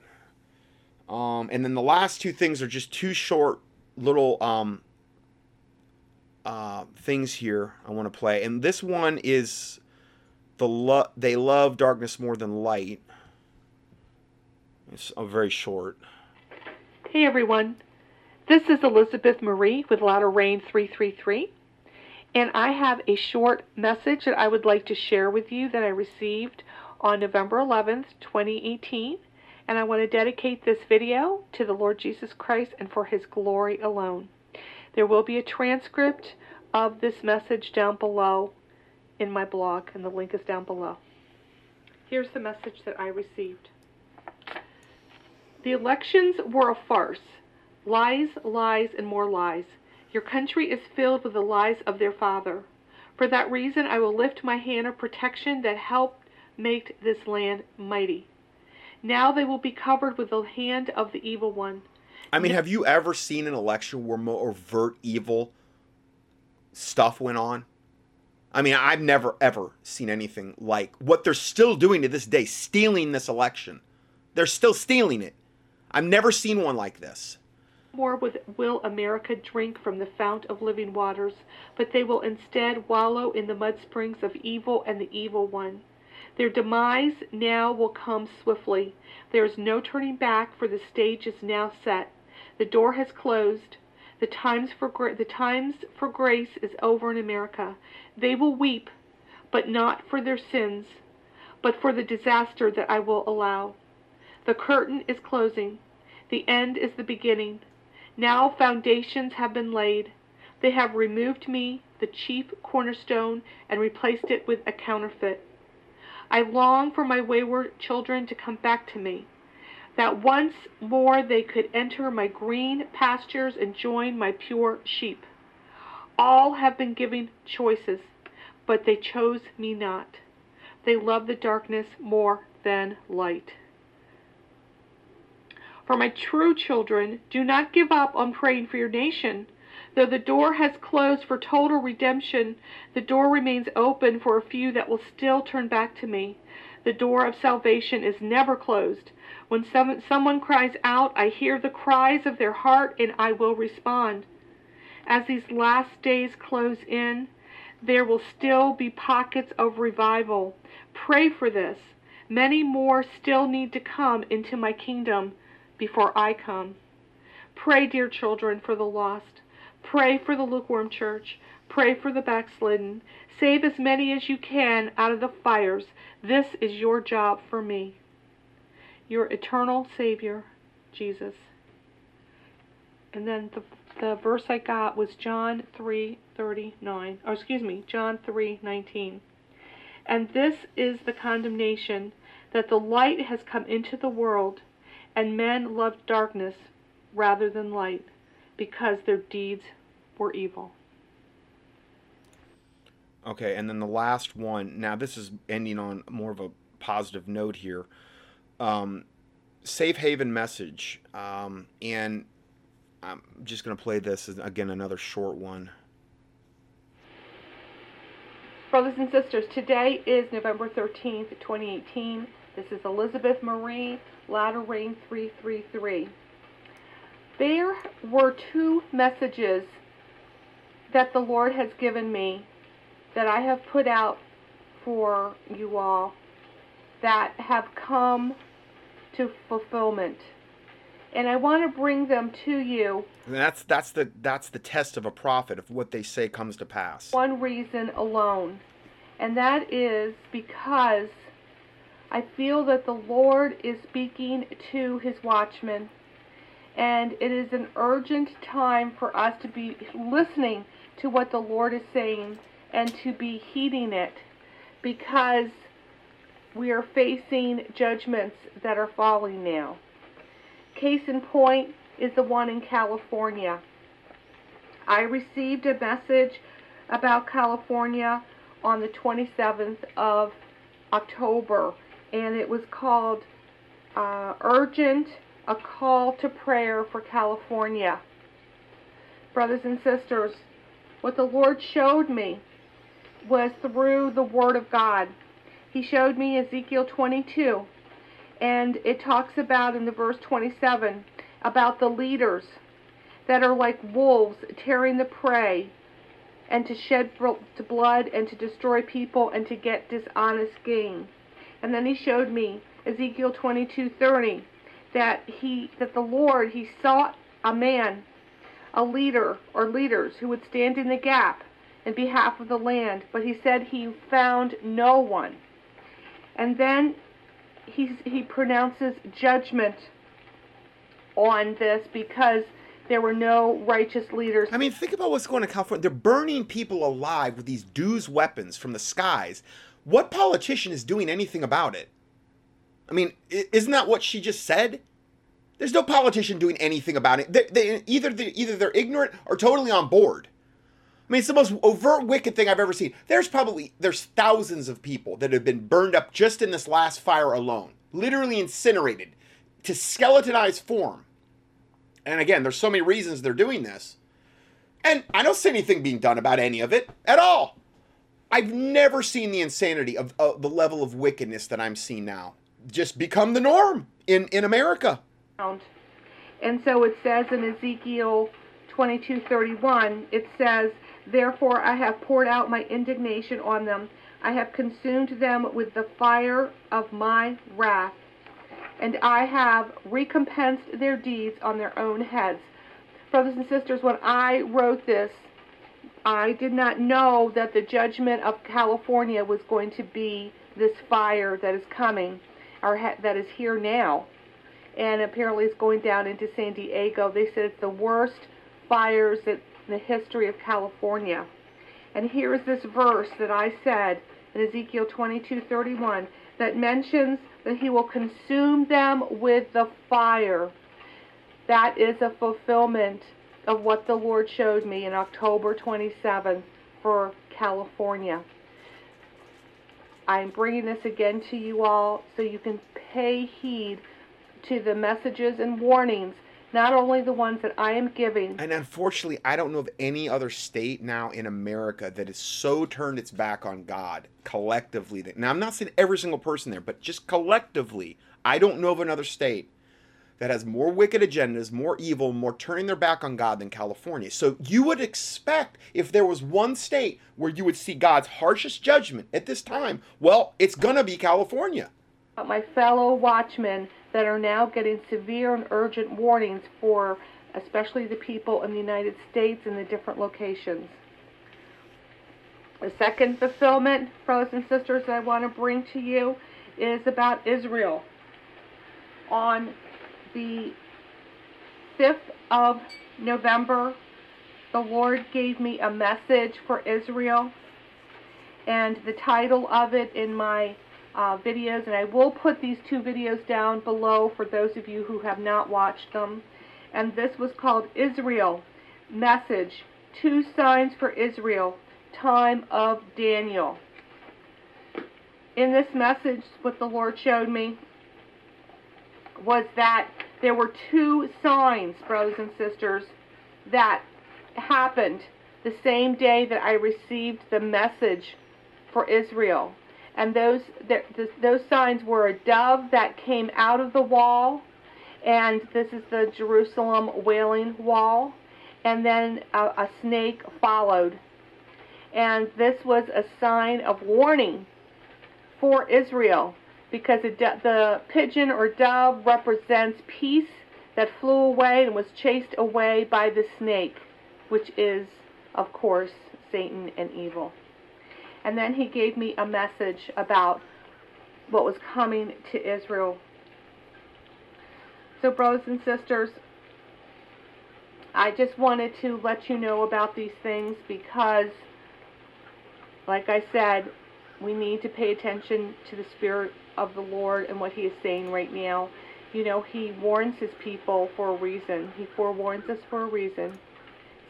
Um, and then the last two things are just two short little um, uh, things here I want to play, and this one is the lo- they love darkness more than light. It's a very short. Hey everyone, this is Elizabeth Marie with Latter Rain 333, and I have a short message that I would like to share with you that I received on November 11th, 2018, and I want to dedicate this video to the Lord Jesus Christ and for His glory alone. There will be a transcript of this message down below in my blog, and the link is down below. Here's the message that I received. The elections were a farce. Lies, lies, and more lies. Your country is filled with the lies of their father. For that reason, I will lift my hand of protection that helped make this land mighty. Now they will be covered with the hand of the evil one. I mean, have you ever seen an election where more overt evil stuff went on? I mean, I've never ever seen anything like what they're still doing to this day, stealing this election. They're still stealing it. I've never seen one like this. More with, will America drink from the fount of living waters, but they will instead wallow in the mud springs of evil and the evil one. Their demise now will come swiftly. There is no turning back, for the stage is now set. The door has closed. The times for the times for grace is over in America. They will weep, but not for their sins, but for the disaster that I will allow. The curtain is closing. The end is the beginning. Now foundations have been laid. They have removed me, the chief cornerstone, and replaced it with a counterfeit. I long for my wayward children to come back to me, that once more they could enter my green pastures and join my pure sheep. All have been given choices, but they chose me not. They love the darkness more than light. For my true children, do not give up on praying for your nation. Though the door has closed for total redemption, the door remains open for a few that will still turn back to me. The door of salvation is never closed. When some, someone cries out, I hear the cries of their heart and I will respond. As these last days close in, there will still be pockets of revival. Pray for this. Many more still need to come into my kingdom before I come. Pray, dear children, for the lost. Pray for the lukewarm church. Pray for the backslidden. Save as many as you can out of the fires. This is your job for me. Your eternal Savior, Jesus. And then the, the verse I got was John 3:39. Or excuse me, John 3:19. And this is the condemnation that the light has come into the world and men loved darkness rather than light, because their deeds were evil. Okay, and then the last one. Now, this is ending on more of a positive note here. Um, safe haven message. Um, and I'm just going to play this again, another short one. Brothers and sisters, today is November 13th, 2018. This is Elizabeth Marie Latter Rain 333. There were two messages that the Lord has given me that I have put out for you all that have come to fulfillment. And I want to bring them to you. And that's that's the that's the test of a prophet if what they say comes to pass. One reason alone. And that is because I feel that the Lord is speaking to his watchmen. And it is an urgent time for us to be listening to what the Lord is saying and to be heeding it because we are facing judgments that are falling now. Case in point is the one in California. I received a message about California on the 27th of October and it was called uh, Urgent A Call to Prayer for California. Brothers and sisters, what the Lord showed me was through the Word of God. He showed me Ezekiel 22, and it talks about in the verse 27 about the leaders that are like wolves tearing the prey and to shed blood and to destroy people and to get dishonest gain. And then he showed me Ezekiel 22:30 that he that the Lord he sought a man, a leader or leaders who would stand in the gap in behalf of the land, but he said he found no one. And then he he pronounces judgment on this because there were no righteous leaders. I mean, think about what's going on in California. They're burning people alive with these DEWS weapons from the skies. What politician is doing anything about it? I mean, isn't that what she just said? There's no politician doing anything about it. They, they, either they, either they're ignorant or totally on board. I mean, it's the most overt wicked thing I've ever seen. There's probably there's thousands of people that have been burned up just in this last fire alone, literally incinerated to skeletonized form. And again, there's so many reasons they're doing this. And I don't see anything being done about any of it at all. I've never seen the insanity of the level of wickedness that I'm seeing now just become the norm in, in America. And so it says in Ezekiel 22:31, it says, "Therefore I have poured out my indignation on them. I have consumed them with the fire of my wrath, and I have recompensed their deeds on their own heads." Brothers and sisters, when I wrote this, I did not know that the judgment of California was going to be this fire that is coming, or ha- that is here now and apparently it's going down into San Diego. They said it's the worst fires in the history of California. And here is this verse that I said in Ezekiel 22:31 that mentions that he will consume them with the fire. That is a fulfillment of what the Lord showed me in October 27th for California. I'm bringing this again to you all so you can pay heed to the messages and warnings, not only the ones that I am giving. And unfortunately, I don't know of any other state now in America that has so turned its back on God collectively. That, now, I'm not saying every single person there, but just collectively, I don't know of another state that has more wicked agendas, more evil, more turning their back on God than California. So you would expect if there was one state where you would see God's harshest judgment at this time, well, it's going to be California. My fellow watchmen that are now getting severe and urgent warnings for especially the people in the United States and the different locations. The second fulfillment, brothers and sisters, I want to bring to you is about Israel. On the 5th of November, the Lord gave me a message for Israel, and the title of it in my uh, videos, and I will put these two videos down below for those of you who have not watched them. And this was called Israel Message Two Signs for Israel Time of Daniel. In this message, what the Lord showed me was that there were two signs, brothers and sisters, that happened the same day that I received the message for Israel. And those those signs were a dove that came out of the wall, and this is the Jerusalem Wailing Wall, and then a, a snake followed, and this was a sign of warning for Israel because the pigeon or dove represents peace that flew away and was chased away by the snake, which is, of course, Satan and evil. And then he gave me a message about what was coming to Israel. So, brothers and sisters, I just wanted to let you know about these things because, like I said, we need to pay attention to the Spirit of the Lord and what He is saying right now. You know, He warns His people for a reason, He forewarns us for a reason.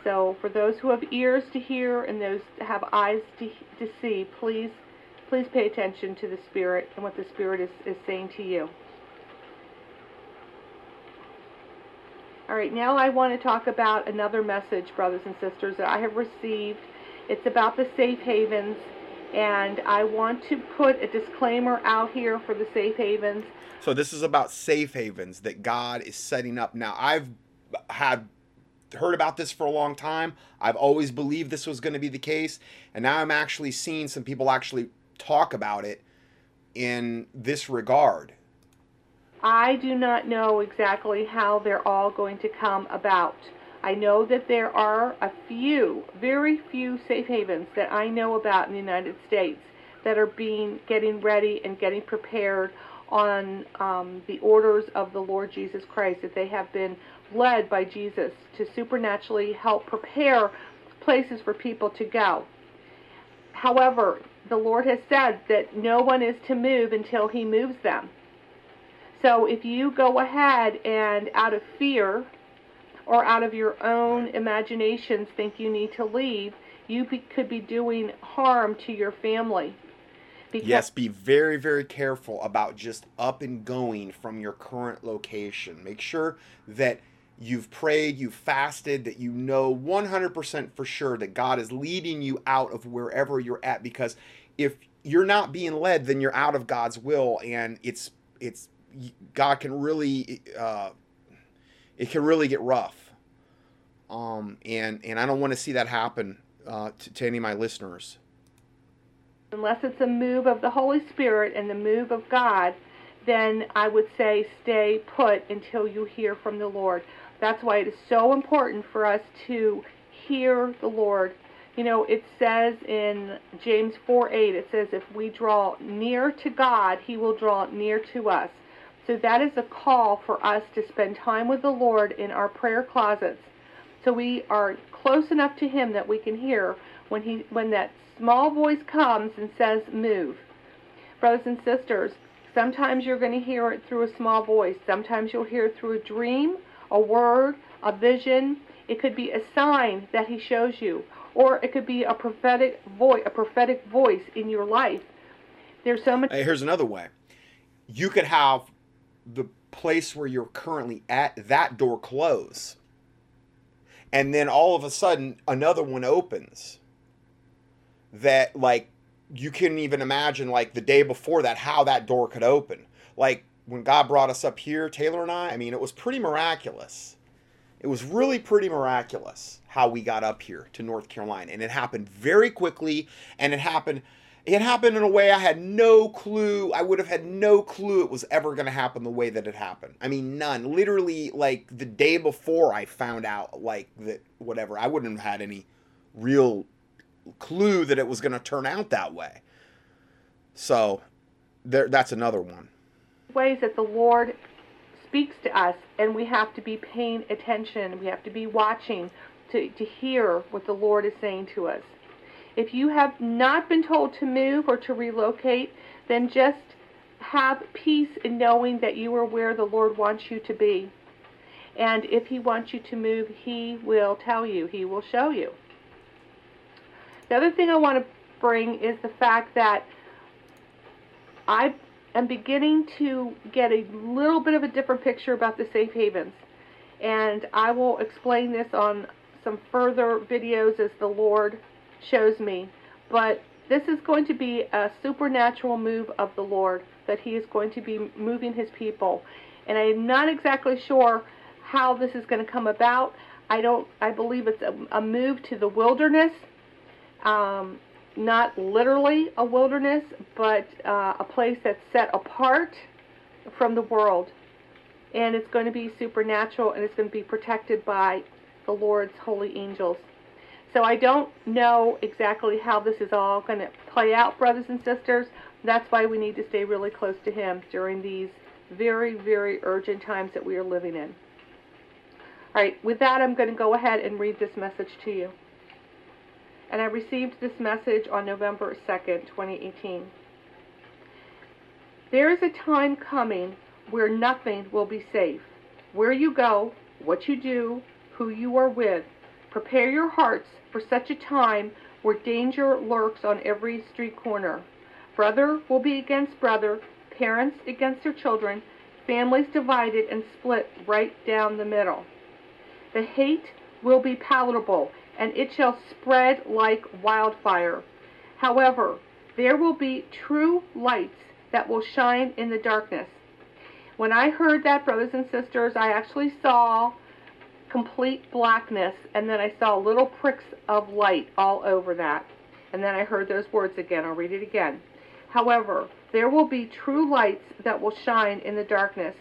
So for those who have ears to hear and those who have eyes to, to see, please, please pay attention to the Spirit and what the Spirit is, is saying to you. All right, now I want to talk about another message, brothers and sisters, that I have received. It's about the safe havens, and I want to put a disclaimer out here for the safe havens. So this is about safe havens that God is setting up. Now, I've had heard about this for a long time. I've always believed this was going to be the case, and now I'm actually seeing some people actually talk about it in this regard. I do not know exactly how they're all going to come about. I know that there are a few, very few safe havens that I know about in the United States that are being getting ready and getting prepared on um, the orders of the Lord Jesus Christ, that they have been led by Jesus to supernaturally help prepare places for people to go. However, the Lord has said that no one is to move until He moves them. So if you go ahead and out of fear or out of your own imaginations think you need to leave, you be, could be doing harm to your family. Because yes, be very, very careful about just up and going from your current location. Make sure that you've prayed, you've fasted, that you know 100% for sure that God is leading you out of wherever you're at. Because if you're not being led, then you're out of God's will, and it's it's God can really uh, it can really get rough. Um, and and I don't want to see that happen uh, to, to any of my listeners unless it's a move of the Holy Spirit and the move of God, then I would say stay put until you hear from the Lord. That's why it is so important for us to hear the Lord. You know, it says in James 4 8, it says, if we draw near to God, He will draw near to us. So that is a call for us to spend time with the Lord in our prayer closets. So we are close enough to Him that we can hear when He when that small voice comes and says, Move. Brothers and sisters, sometimes you're going to hear it through a small voice. Sometimes you'll hear it through a dream, a word, a vision. It could be a sign that he shows you, or it could be a prophetic voice, a prophetic voice in your life. There's so much. Here's another way. You could have the place where you're currently at that door close, and then all of a sudden another one opens that like you couldn't even imagine like the day before that how that door could open. Like when God brought us up here, Taylor and I, I mean, it was pretty miraculous. It was really pretty miraculous how we got up here to North Carolina. And it happened very quickly and it happened it happened in a way I had no clue. I would have had no clue it was ever going to happen the way that it happened. I mean, none. Literally like the day before I found out like that whatever. I wouldn't have had any real clue that it was going to turn out that way. So there that's another one. Ways that the Lord speaks to us and we have to be paying attention. We have to be watching to, to hear what the Lord is saying to us. If you have not been told to move or to relocate, then just have peace in knowing that you are where the Lord wants you to be. And if He wants you to move, He will tell you, He will show you. The other thing I want to bring is the fact that I am beginning to get a little bit of a different picture about the safe havens. And I will explain this on some further videos as the Lord shows me. But this is going to be a supernatural move of the Lord, that He is going to be moving His people. And I'm not exactly sure how this is going to come about. I don't. I believe it's a, a move to the wilderness um, not literally a wilderness, but uh, a place that's set apart from the world. And it's going to be supernatural and it's going to be protected by the Lord's holy angels. So I don't know exactly how this is all going to play out, brothers and sisters. That's why we need to stay really close to Him during these very, very urgent times that we are living in. All right, with that, I'm going to go ahead and read this message to you and I received this message on November 2nd, 2018. There is a time coming where nothing will be safe. Where you go, what you do, who you are with, prepare your hearts for such a time where danger lurks on every street corner. Brother will be against brother, parents against their children, families divided and split right down the middle. The hate will be palatable and it shall spread like wildfire. However, there will be true lights that will shine in the darkness. When I heard that, brothers and sisters, I actually saw complete blackness, and then I saw little pricks of light all over that. And then I heard those words again. I'll read it again. However, there will be true lights that will shine in the darkness.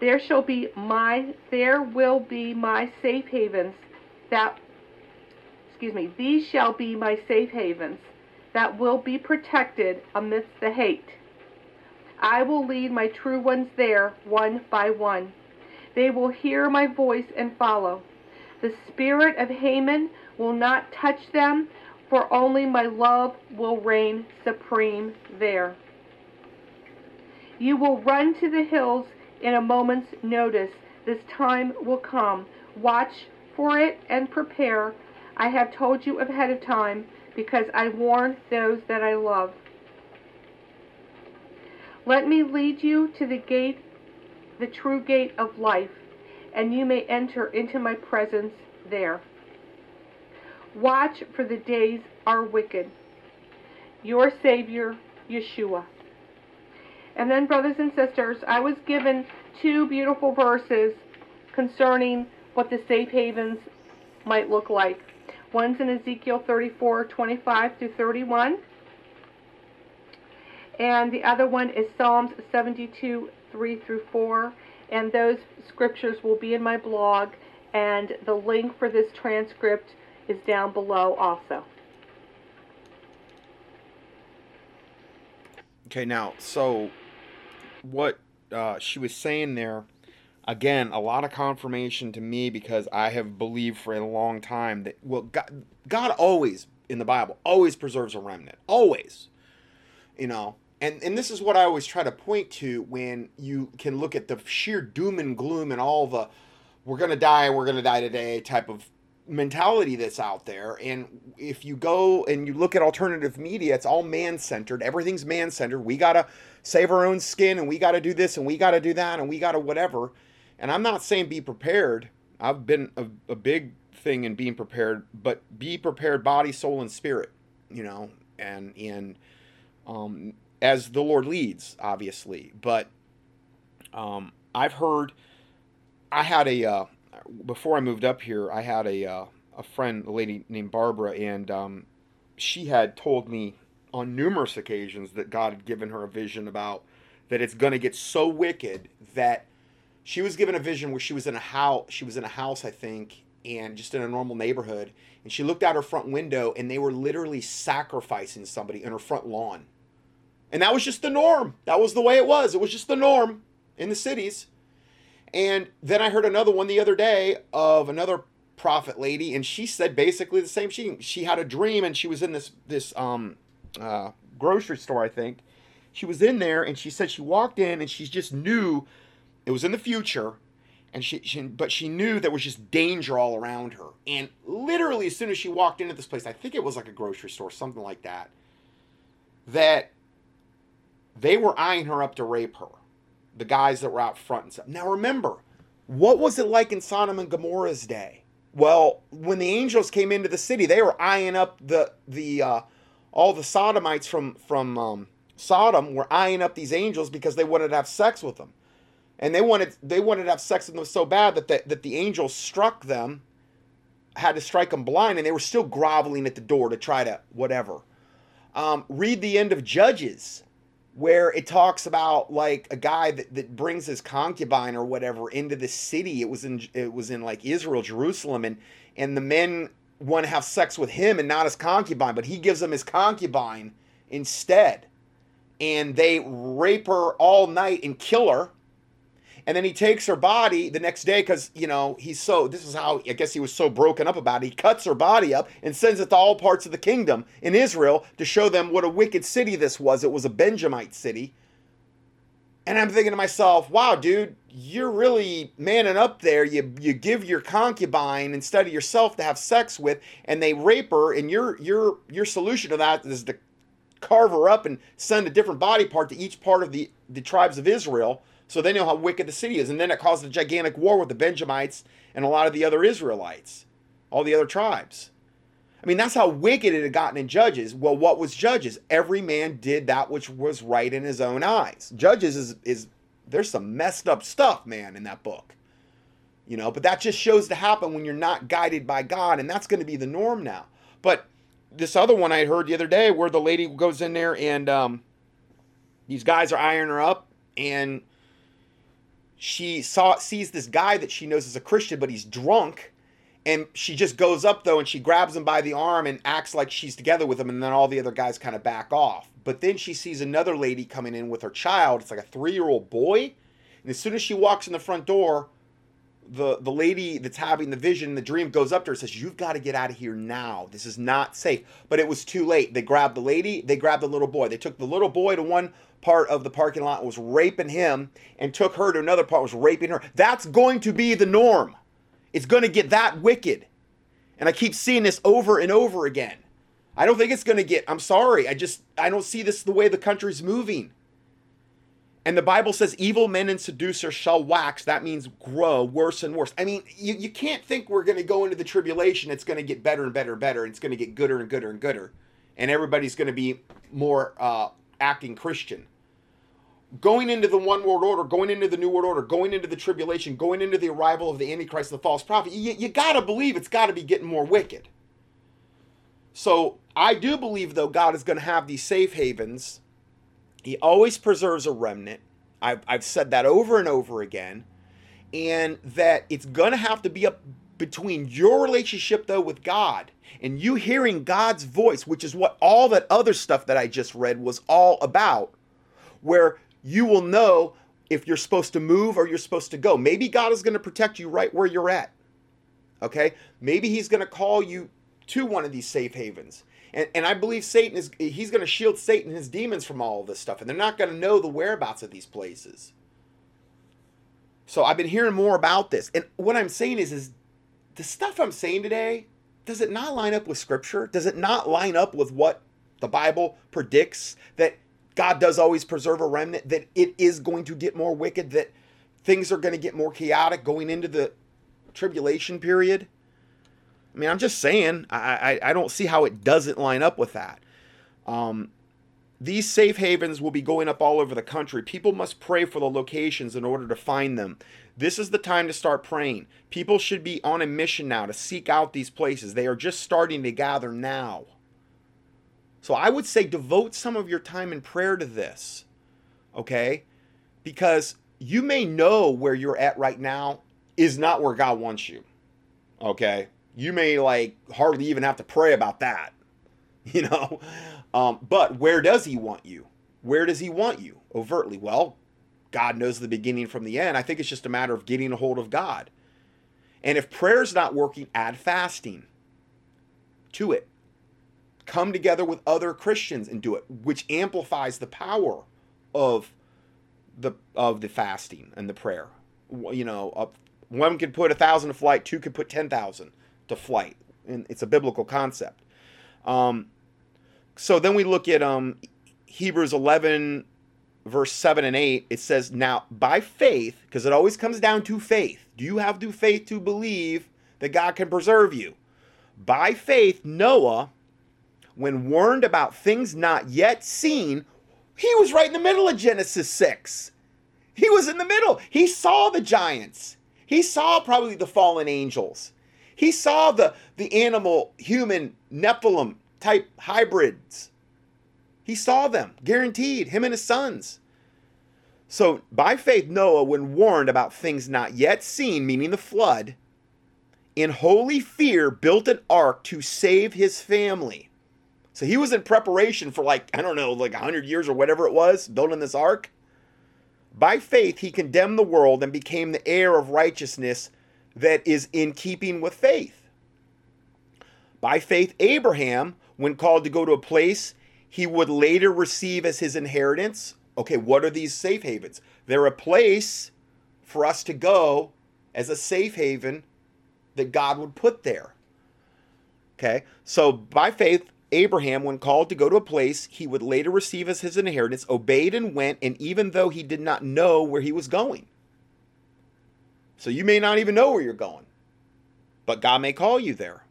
There shall be my there will be my safe havens that excuse me, these shall be my safe havens that will be protected amidst the hate. I will lead my true ones there one by one. They will hear my voice and follow. The spirit of Haman will not touch them, for only my love will reign supreme there. You will run to the hills in a moment's notice. This time will come. Watch for it and prepare. I have told you ahead of time because I warn those that I love. Let me lead you to the gate, the true gate of life, and you may enter into my presence there. Watch, for the days are wicked. Your Savior, Yeshua. And then, brothers and sisters, I was given two beautiful verses concerning what the safe havens might look like. One's in Ezekiel 34, 25 through 31. And the other one is Psalms 72, 3 through 4. And those scriptures will be in my blog. And the link for this transcript is down below also. Okay, now, so what uh, she was saying there, again, a lot of confirmation to me because I have believed for a long time that, well, God, God always, in the Bible, always preserves a remnant. Always. You know, and, and this is what I always try to point to when you can look at the sheer doom and gloom and all the we're to die, we're to die today type of mentality that's out there. And if you go and you look at alternative media, it's all man centered. Everything's man centered. We got to save our own skin and we got to do this and we got to do that and we got to whatever. And I'm not saying be prepared. I've been a, a big thing in being prepared, but be prepared body, soul, and spirit, you know, and, and, um, as the Lord leads, obviously. But um, I've heard, I had a, uh, before I moved up here, I had a uh, a friend, a lady named Barbara, and um, she had told me on numerous occasions that God had given her a vision about that it's going to get so wicked that she was given a vision where she was in a house. She was in a house, I think, and just in a normal neighborhood, and she looked out her front window, and they were literally sacrificing somebody in her front lawn, and that was just the norm. That was the way it was. It was just the norm in the cities. And then I heard another one the other day of another prophet lady, and she said basically the same. She she had a dream, and she was in this this um uh, grocery store, I think. She was in there, and she said she walked in, and she just knew it was in the future, and she, she but she knew there was just danger all around her. And literally, as soon as she walked into this place, I think it was like a grocery store, something like that. That they were eyeing her up to rape her the guys that were out front and stuff. Now remember, what was it like in Sodom and Gomorrah's day? Well, when the angels came into the city, they were eyeing up the the uh, all the sodomites from from um, Sodom were eyeing up these angels because they wanted to have sex with them, and they wanted they wanted to have sex with them so bad that the, that the angels struck them, had to strike them blind, and they were still groveling at the door to try to whatever. Um, read the end of Judges where it talks about like a guy that, that brings his concubine or whatever into the city. It was in it was in like Israel, Jerusalem, and and the men want to have sex with him and not his concubine, but he gives them his concubine instead. And they rape her all night and kill her and then he takes her body the next day because you know he's so this is how i guess he was so broken up about it. He cuts her body up and sends it to all parts of the kingdom in israel to show them what a wicked city this was. It was a benjamite city. And i'm thinking to myself wow dude you're really manning up there. You you give your concubine instead of yourself to have sex with and they rape her and your your your solution to that is to carve her up and send a different body part to each part of the the tribes of israel so they know how wicked the city is. And then it caused a gigantic war with the Benjamites and a lot of the other Israelites, all the other tribes. I mean, that's how wicked it had gotten in Judges. Well, what was Judges? Every man did that which was right in his own eyes. Judges is, is there's some messed up stuff, man, in that book. You know, but that just shows to happen when you're not guided by God, and that's going to be the norm now. But this other one I heard the other day where the lady goes in there and um, these guys are ironing her up, and she saw sees this guy that she knows is a Christian, but he's drunk, and she just goes up though and she grabs him by the arm and acts like she's together with him, and then all the other guys kind of back off. But then she sees another lady coming in with her child. It's like a three year old boy, and as soon as she walks in the front door, the the lady that's having the vision, the dream goes up to her says, "You've got to get out of here now. This is not safe." But it was too late. They grabbed the lady, they grabbed the little boy. They took the little boy to one part of the parking lot was raping him and took her to another part was raping her. That's going to be the norm. It's going to get that wicked. And I keep seeing this over and over again. I don't think it's going to get I'm sorry. I just I don't see this the way the country's moving. And the Bible says, evil men and seducers shall wax. That means grow worse and worse. I mean, you, you can't think we're going to go into the tribulation. It's going to get better and better and better. And it's going to get gooder and gooder and gooder. And everybody's going to be more uh, acting Christian. Going into the one world order, going into the new world order, going into the tribulation, going into the arrival of the Antichrist, and the false prophet, you, you got to believe it's got to be getting more wicked. So I do believe, though, God is going to have these safe havens he always preserves a remnant. I've, I've said that over and over again. And that it's going to have to be up between your relationship, though, with God and you hearing God's voice, which is what all that other stuff that I just read was all about, where you will know if you're supposed to move or you're supposed to go. Maybe God is going to protect you right where you're at. Okay? Maybe He's going to call you to one of these safe havens. And, and I believe Satan is he's going to shield Satan and his demons from all of this stuff, and they're not going to know the whereabouts of these places. So I've been hearing more about this, and what I'm saying is, is the stuff I'm saying today does it not line up with Scripture? Does it not line up with what the Bible predicts that God does always preserve a remnant? That it is going to get more wicked? That things are going to get more chaotic going into the tribulation period? I mean, I'm just saying, I, I, I don't see how it doesn't line up with that. Um, these safe havens will be going up all over the country. People must pray for the locations in order to find them. This is the time to start praying. People should be on a mission now to seek out these places. They are just starting to gather now. So I would say devote some of your time in prayer to this, okay? Because you may know where you're at right now is not where God wants you, okay? You may like hardly even have to pray about that (laughs) you know? Um, but where does he want you? Where does he want you? Overtly. Well god knows the beginning from the end. I think it's just a matter of getting a hold of god. And if prayer's not working add fasting to it. Come together with other christians and do it which amplifies the power of the of the fasting and the prayer. You know one could put a thousand to flight two could put ten thousand to flight. And it's a biblical concept. Um, so then we look at um, Hebrews 11, verse 7 and 8. It says, Now by faith, because it always comes down to faith. Do you have to faith to believe that God can preserve you? By faith, Noah, when warned about things not yet seen, he was right in the middle of Genesis 6. He was in the middle. He saw the giants. He saw probably the fallen angels. He saw the, the animal human Nephilim type hybrids. He saw them, guaranteed, him and his sons. So, by faith, Noah, when warned about things not yet seen, meaning the flood, in holy fear built an ark to save his family. So he was in preparation for like, I don't know, like 100 years or whatever it was, building this ark. By faith, he condemned the world and became the heir of righteousness that is in keeping with faith. By faith, Abraham, when called to go to a place he would later receive as his inheritance. Okay, what are these safe havens? They're a place for us to go as a safe haven that God would put there. Okay, so by faith, Abraham, when called to go to a place he would later receive as his inheritance, obeyed and went, and even though he did not know where he was going. So you may not even know where you're going, but God may call you there.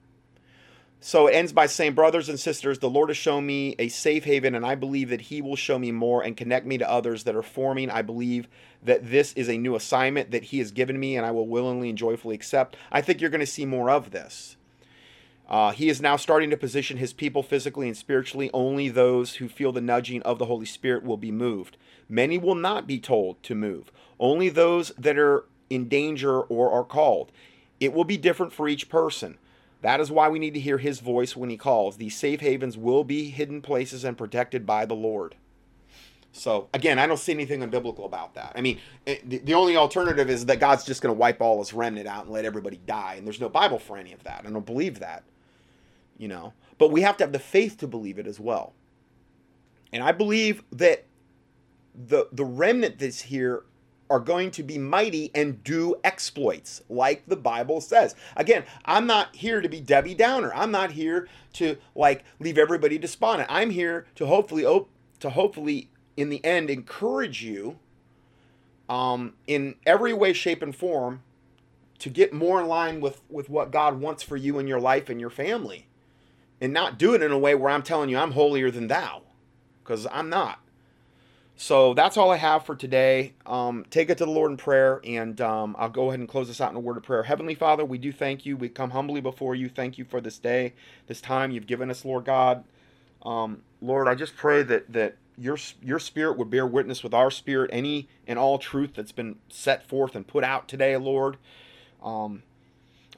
So it ends by saying, Brothers and sisters, the Lord has shown me a safe haven, and I believe that He will show me more and connect me to others that are forming. I believe that this is a new assignment that He has given me, and I will willingly and joyfully accept. I think you're going to see more of this. Uh, he is now starting to position his people physically and spiritually. Only those who feel the nudging of the Holy Spirit will be moved. Many will not be told to move. Only those that are in danger or are called. It will be different for each person. That is why we need to hear his voice when he calls. These safe havens will be hidden places and protected by the Lord. So, again, I don't see anything unbiblical about that. I mean, eh, it, the only alternative is that God's just going to wipe all his remnant out and let everybody die. And there's no Bible for any of that. I don't believe that. You know, but we have to have the faith to believe it as well. And I believe that the the remnant that's here are going to be mighty and do exploits like the bible says. Again i'm not here to be debbie downer. I'm not here to like leave everybody despondent. I'm here to hopefully op- to hopefully in the end encourage you um, in every way shape and form to get more in line with with what god wants for you and your life and your family. And not do it in a way where i'm telling you i'm holier than thou because i'm not so that's all I have for today. Um, take it to the Lord in prayer, and um, I'll go ahead and close this out in a word of prayer. Heavenly Father, we do thank you. We come humbly before you. Thank you for this day, this time you've given us, Lord God. Um, Lord, I just pray that that your your spirit would bear witness with our spirit, any and all truth that's been set forth and put out today, Lord. Um,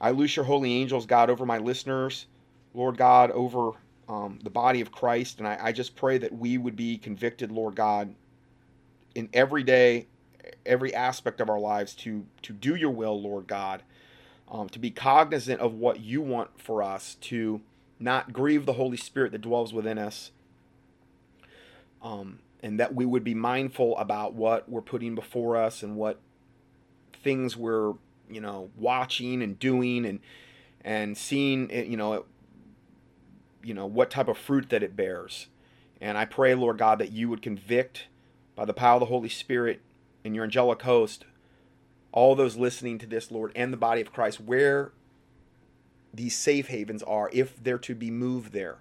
I loose your holy angels, God, over my listeners, Lord God, over um, the body of Christ, and I, I just pray that we would be convicted, Lord God, in every day, every aspect of our lives to to do your will, Lord God, um, to be cognizant of what you want for us, to not grieve the Holy Spirit that dwells within us, um, and that we would be mindful about what we're putting before us and what things we're you know watching and doing and and seeing you know it, you know what type of fruit that it bears. And i pray lord god that you would convict by the power of the Holy Spirit and your angelic host, all those listening to this, Lord, and the body of Christ, where these safe havens are, if they're to be moved there.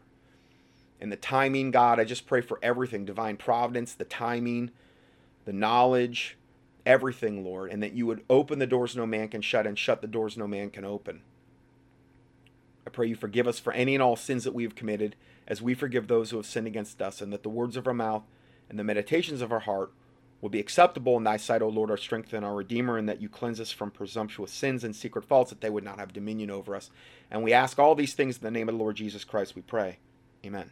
And the timing, God, I just pray for everything divine providence, the timing, the knowledge, everything, Lord, and that you would open the doors no man can shut and shut the doors no man can open. I pray you forgive us for any and all sins that we have committed, as we forgive those who have sinned against us, and that the words of our mouth and the meditations of our heart will be acceptable in thy sight, O Lord, our strength and our Redeemer, and that you cleanse us from presumptuous sins and secret faults, that they would not have dominion over us. And we ask all these things in the name of the Lord Jesus Christ, we pray. Amen.